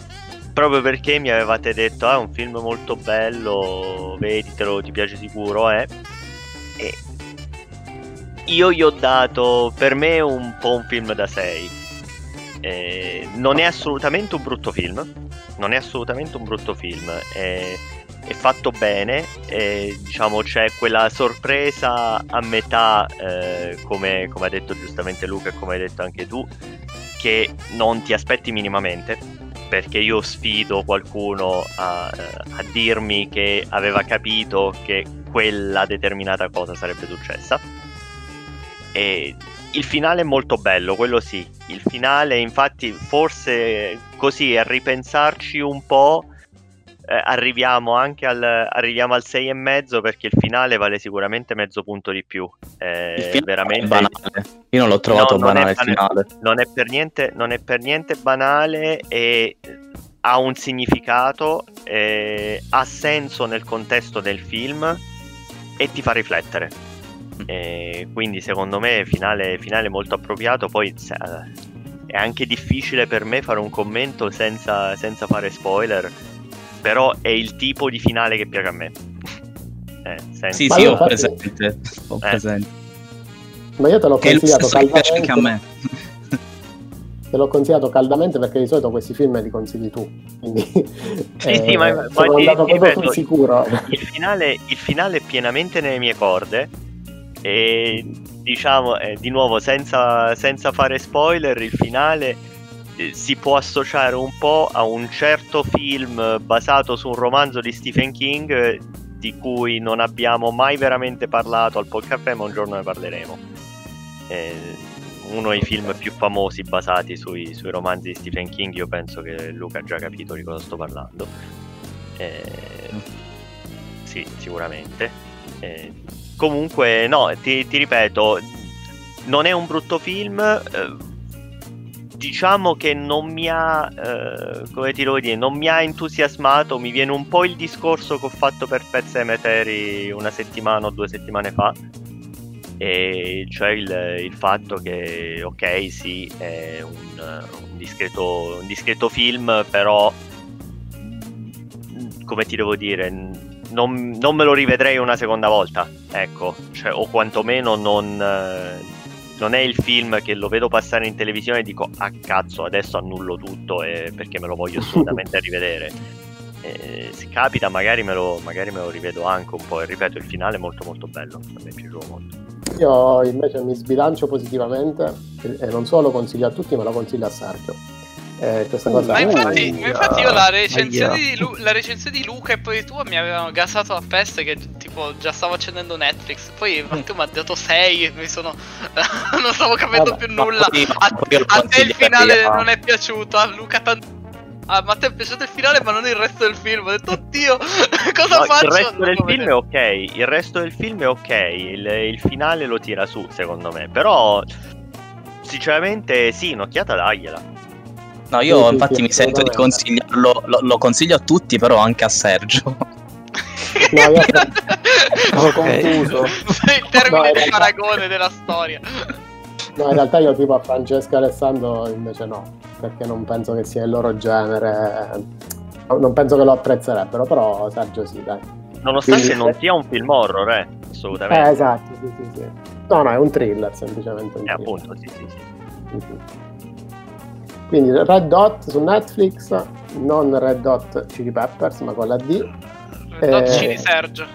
Proprio perché mi avevate detto, ah, è un film molto bello, veditelo, ti piace sicuro, eh. E io gli ho dato, per me, un po' un film da 6. Eh, non è assolutamente un brutto film. Non è assolutamente un brutto film. È, è fatto bene. E, diciamo c'è quella sorpresa a metà, eh, come, come ha detto giustamente Luca e come hai detto anche tu, che non ti aspetti minimamente. Perché io sfido qualcuno a, a dirmi che aveva capito che quella determinata cosa sarebbe successa. E il finale è molto bello, quello sì. Il finale, infatti, forse così a ripensarci un po'. Eh, arriviamo anche al, arriviamo al 6 e mezzo perché il finale vale sicuramente mezzo punto di più. Eh, veramente è banale. Io non l'ho trovato No, non banale è il banale. finale. non è per niente, non è per niente banale e ha un significato, eh, ha senso nel contesto del film e ti fa riflettere. E quindi secondo me finale, finale molto appropriato. Poi se- è anche difficile per me fare un commento senza, senza fare spoiler, però è il tipo di finale che piace a me. Eh, senza- Sì, Ma sì, ho infatti- presente. Ho Eh. presente. Ma io te l'ho consigliato piace anche a caldamente. me. Te l'ho consigliato caldamente perché di solito questi film li consigli tu. Quindi Sì, sì, ma- ma sono ti- andato ti proprio ripeto, sul sicuro. il finale, il finale è pienamente nelle mie corde e diciamo eh, di nuovo senza, senza fare spoiler il finale eh, si può associare un po' a un certo film basato su un romanzo di Stephen King eh, di cui non abbiamo mai veramente parlato al podcast ma un giorno ne parleremo Eh, uno dei film più famosi basati sui, sui romanzi di Stephen King io penso che Luca ha già capito di cosa sto parlando Eh, sì, sicuramente. Eh, comunque, no, ti, ti ripeto, non è un brutto film. eh, diciamo che non mi ha, eh, come ti devo dire, non mi ha entusiasmato. Mi viene un po' il discorso che ho fatto per Pet Cemetery una settimana o due settimane fa. E cioè il, il fatto che, ok, sì, è un, un discreto, un discreto film, però come ti devo dire, non, non me lo rivedrei una seconda volta, ecco, cioè, o quantomeno non, eh, non è il film che lo vedo passare in televisione e dico, ah cazzo, adesso annullo tutto e- perché me lo voglio assolutamente rivedere. Eh, se capita magari me, lo, magari me lo rivedo anche un po' e ripeto il finale è molto molto bello a me è piaciuto molto Io invece mi sbilancio positivamente e e non solo lo consiglio a tutti, ma lo consiglio a Sergio. Eh, questa cosa Ma infatti, ma infatti io la recensione, di Lu- la recensione di Luca e poi tua mi avevano gasato a peste che tipo già stavo accendendo Netflix. Poi Matteo mi ha dato 6 e mi sono... non stavo capendo Vabbè, più ma nulla. poi- A, poi a te il finale a- non è piaciuto, a Luca tanto... A Matteo è piaciuto il finale ma non il resto del film. Ho detto oddio, cosa No, faccio? il resto del film è ok il resto del film è ok il, il finale lo tira su secondo me però sinceramente sì un'occhiata dagliela No, io Sì, infatti sì, mi sento di consigliarlo, lo, lo consiglio a tutti, però anche a Sergio. No, io- Sono confuso. Il termine No, in di realtà- paragone della storia. No, in realtà io tipo a Francesca e Alessandro invece no, perché non penso che sia il loro genere, non penso che lo apprezzerebbero, però Sergio sì, dai. nonostante Quindi- non sia un film horror eh, Eh, assolutamente esatto, sì, sì, sì. No, no, è un thriller, semplicemente un Eh, thriller. appunto sì sì sì Mhm. Quindi Red Dot su Netflix, non Red Dot Chili Peppers, ma con la D, Red Hot Eh. Chili Sergio.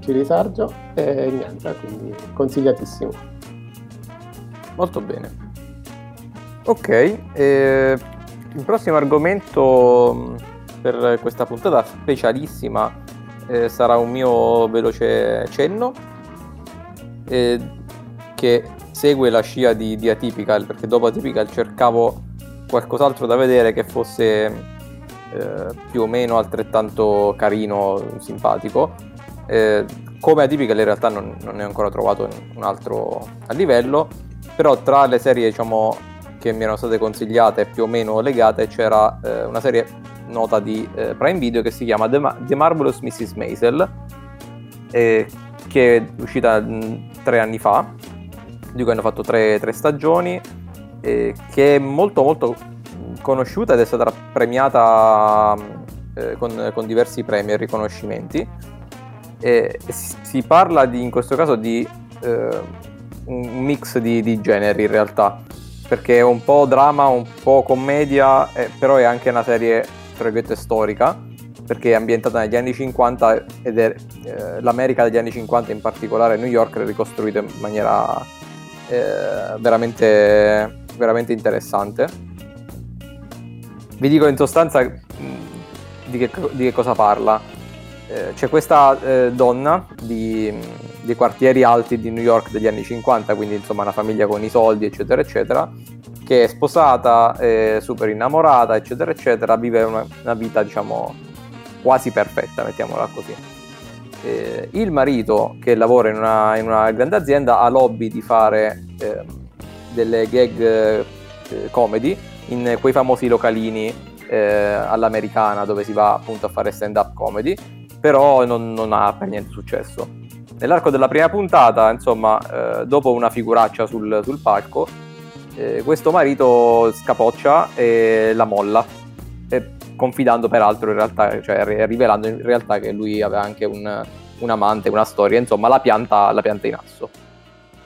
Chili Sergio, e niente, quindi consigliatissimo. Molto bene. Ok, eh, il prossimo argomento mh, per questa puntata specialissima eh, sarà un mio veloce cenno eh, che segue la scia di, di Atypical perché dopo Atypical cercavo qualcos'altro da vedere che fosse eh, più o meno altrettanto carino, simpatico. Eh, come Atypical in realtà non, non ne ho ancora trovato un altro a livello, però tra le serie diciamo che mi erano state consigliate più o meno legate c'era eh, una serie nota di eh, Prime Video che si chiama The, Ma- The Marvelous Mrs. Maisel eh, che è uscita mh, tre anni fa di cui hanno fatto tre, tre stagioni eh, che è molto molto conosciuta ed è stata premiata eh, con, con, diversi premi e riconoscimenti. E si parla di, in questo caso di eh, un mix di, di, generi in realtà, perché è un po' drama, un po' commedia, eh, però è anche una serie tra virgolette storica, perché è ambientata negli anni 50 ed è eh, l'America degli anni 50, in particolare New York, ricostruita in maniera eh, veramente, veramente interessante. Vi dico in sostanza di che, di che cosa parla. Eh, c'è questa eh, donna di, dei quartieri alti di New York degli anni 50, quindi insomma una famiglia con i soldi, eccetera, eccetera, che è sposata, è super innamorata, eccetera, eccetera, vive una, una vita, diciamo, quasi perfetta, mettiamola così. Eh, il marito, che lavora in una, in una, grande azienda, ha l'hobby di fare eh, delle gag eh, comedy in quei famosi localini eh, all'americana dove si va appunto a fare stand-up comedy, però non, non ha per niente successo. Nell'arco della prima puntata, insomma, eh, dopo una figuraccia sul, sul palco, eh, questo marito scapoccia e la molla, confidando peraltro in realtà, cioè rivelando in realtà che lui aveva anche un, un amante, una storia, insomma, la pianta, la pianta in asso.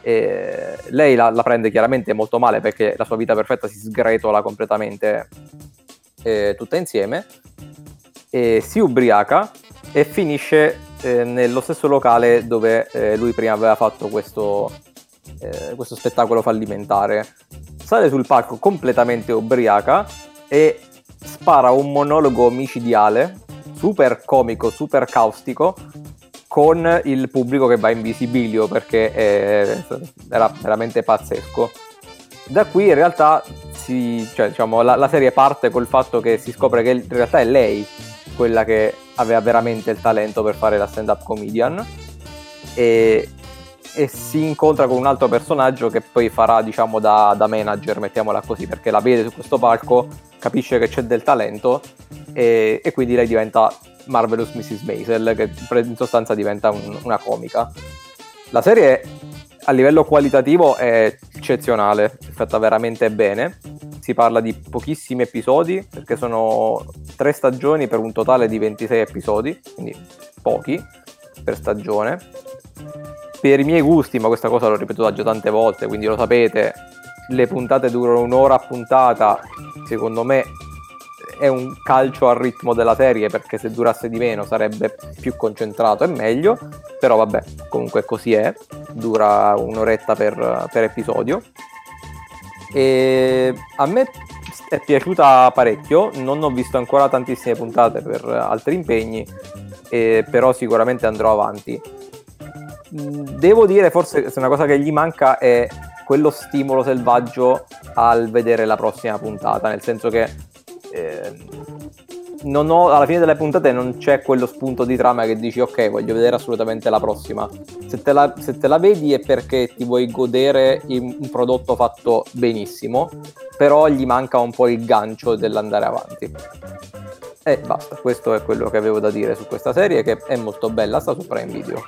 E lei la, la, prende chiaramente molto male perché la sua vita perfetta si sgretola completamente eh, tutta insieme, e si ubriaca e finisce eh, nello stesso locale dove eh, lui prima aveva fatto questo, eh, questo spettacolo fallimentare. Sale sul palco completamente ubriaca e spara un monologo micidiale, super comico, super caustico, con il pubblico che va in visibilio perché eh, era veramente pazzesco. Da qui in realtà si, cioè, diciamo, la, la, serie parte col fatto che si scopre che in realtà è lei quella che aveva veramente il talento per fare la stand-up comedian e, e si incontra con un altro personaggio che poi farà diciamo da, da, manager, mettiamola così, perché la vede su questo palco, capisce che c'è del talento e, e quindi lei diventa Marvelous Mrs. Maisel, che in sostanza diventa un, una comica. La serie a livello qualitativo è eccezionale, è fatta veramente bene. Si parla di pochissimi episodi, perché sono tre stagioni per un totale di 26 episodi, quindi pochi per stagione. Per i miei gusti, ma questa cosa l'ho ripetuta già tante volte, quindi lo sapete, le puntate durano un'ora a puntata, secondo me è un calcio al ritmo della serie perché se durasse di meno sarebbe più concentrato e meglio, però vabbè, comunque così è, dura un'oretta per, per episodio. E a me è piaciuta parecchio, non ho visto ancora tantissime puntate per altri impegni, eh, però sicuramente andrò avanti. Devo dire, forse se una cosa che gli manca è quello stimolo selvaggio al vedere la prossima puntata, nel senso che eh, ho, alla fine delle puntate non c'è quello spunto di trama che dici ok voglio vedere assolutamente la prossima. Se te la, se te la vedi è perché ti vuoi godere un prodotto fatto benissimo però gli manca un po' il gancio dell'andare avanti. E basta questo è quello che avevo da dire su questa serie che è molto bella sta su Prime Video.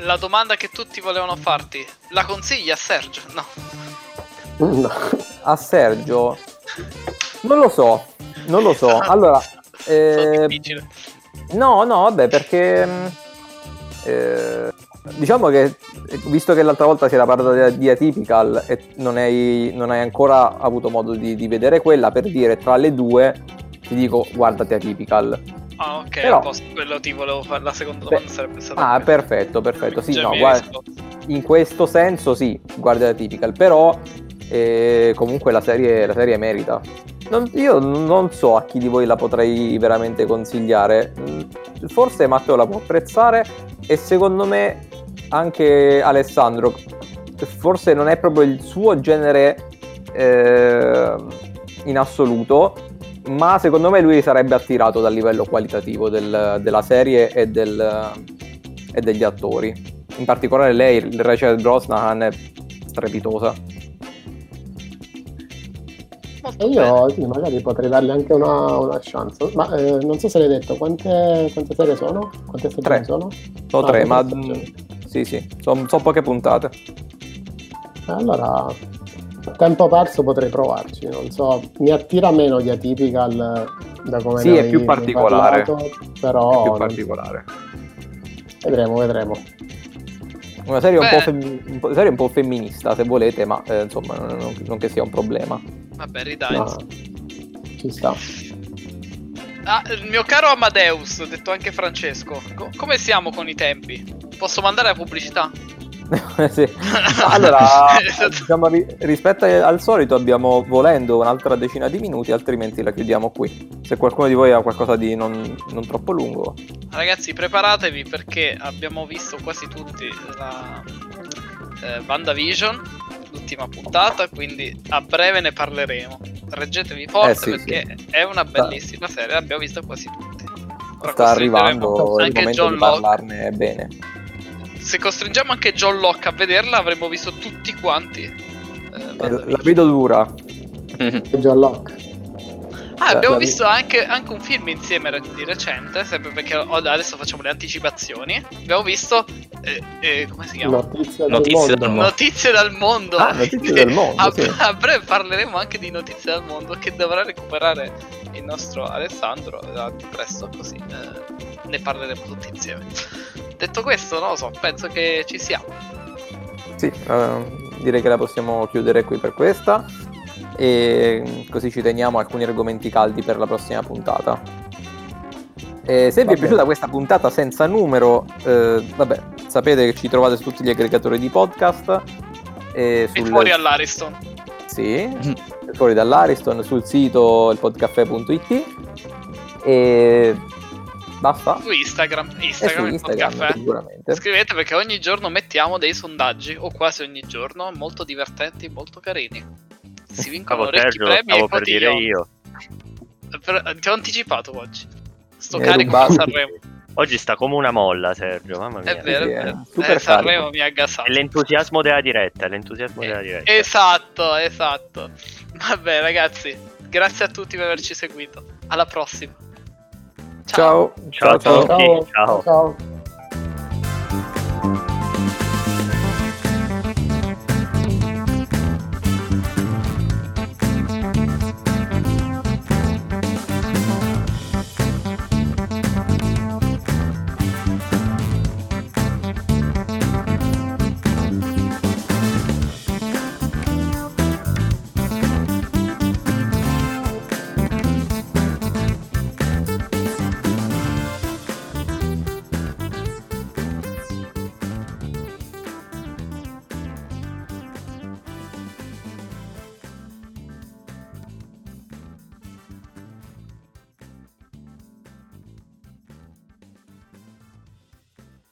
La domanda che tutti volevano farti la consigli a Sergio? no No. A Sergio, non lo so, non lo so. Allora, eh, no, no, vabbè, perché mm, eh, diciamo che visto che l'altra volta si era parlato di Atypical e non hai, non hai ancora avuto modo di, di, vedere quella, per dire tra le due ti dico guardati Atypical. Ah, ok, Però, posto, quello ti volevo fare. La seconda domanda beh, sarebbe stata. Ah, perfetto, perfetto. Sì, no, guarda, in questo senso sì, guarda Atypical, però e comunque la serie, la serie merita. Non, io non so a chi di voi la potrei veramente consigliare. Mm, forse Matteo la può apprezzare e secondo me anche Alessandro. Forse non è proprio il suo genere eh, in assoluto, ma secondo me lui sarebbe attirato dal livello qualitativo del, della serie e, del, e, degli attori. In particolare lei, Rachel Brosnahan, è strepitosa. E io bene. sì, magari potrei dargli anche una, una chance. Ma eh, non so se l'hai detto, quante, quante serie sono? Quante stagioni sono? Sono ah, tre, ma sì, sì, sono, sono poche puntate. Allora, a tempo perso potrei provarci, non so, mi attira meno di Atypical da come Sì, è più particolare. parlato, però È più particolare. vedremo, vedremo. Una serie, un Beh. po' femmi- un po', serie un po' femminista, se volete, ma eh, insomma, non, non- non che sia un problema. Vabbè, ridai. Ma ci sta. Ah, il mio caro Amadeus, detto anche Francesco, co- come siamo con i tempi? Posso mandare la pubblicità? Sì. Allora, diciamo, ri- rispetto al solito abbiamo volendo un'altra decina di minuti, altrimenti la chiudiamo qui. Se qualcuno di voi ha qualcosa di non, non troppo lungo, Ragazzi, preparatevi perché abbiamo visto quasi tutti la eh, WandaVision, l'ultima puntata, quindi a breve ne parleremo. Reggetevi forte Eh, sì, perché è una bellissima serie, l'abbiamo vista quasi tutti. Ora sta arrivando il momento John di Locke. parlarne bene. Se costringiamo anche John Locke a vederla, avremo visto tutti quanti. eh. La vedo dura. John Locke. Ah, abbiamo la- visto anche, anche un film insieme di recente, sempre perché adesso facciamo le anticipazioni. Abbiamo visto. eh, eh, come si chiama? Notizie Notizie mondo. del mondo. Notizie dal mondo. Ah, Notizie dal mondo, a, sì. a breve parleremo anche di Notizie dal mondo che dovrà recuperare il nostro Alessandro eh, presto, così eh, ne parleremo tutti insieme. Detto questo, non lo so, penso che ci siamo. Sì, eh, direi che la possiamo chiudere qui per questa. E così ci teniamo alcuni argomenti caldi per la prossima puntata. E se vi Va è piaciuta questa puntata senza numero, eh, vabbè, sapete che ci trovate su tutti gli aggregatori di podcast. E E sul, fuori all'Ariston. Sì, fuori dall'Ariston, sul sito ilpodcaffè.it. E basta. Su Instagram. E su Instagram, il Instagram, Podcaffè. sicuramente. Scrivete perché ogni giorno mettiamo dei sondaggi, o quasi ogni giorno, molto divertenti, molto carini. Si vincono Stavo orecchi Sergio, premi stavo e per dire io. Per- Ti ho anticipato oggi. Sto carico rubato. a Sanremo. Oggi sta come una molla, Sergio, mamma mia. È vero, sì, è vero. super Eh, Sanremo carico. mi ha gassato. È l'entusiasmo della diretta, è l'entusiasmo della diretta. Esatto, esatto. Vabbè, ragazzi, grazie a tutti per averci seguito. Alla prossima. Ciao. Ciao a ciao. tutti. Ciao. Ciao. Ciao.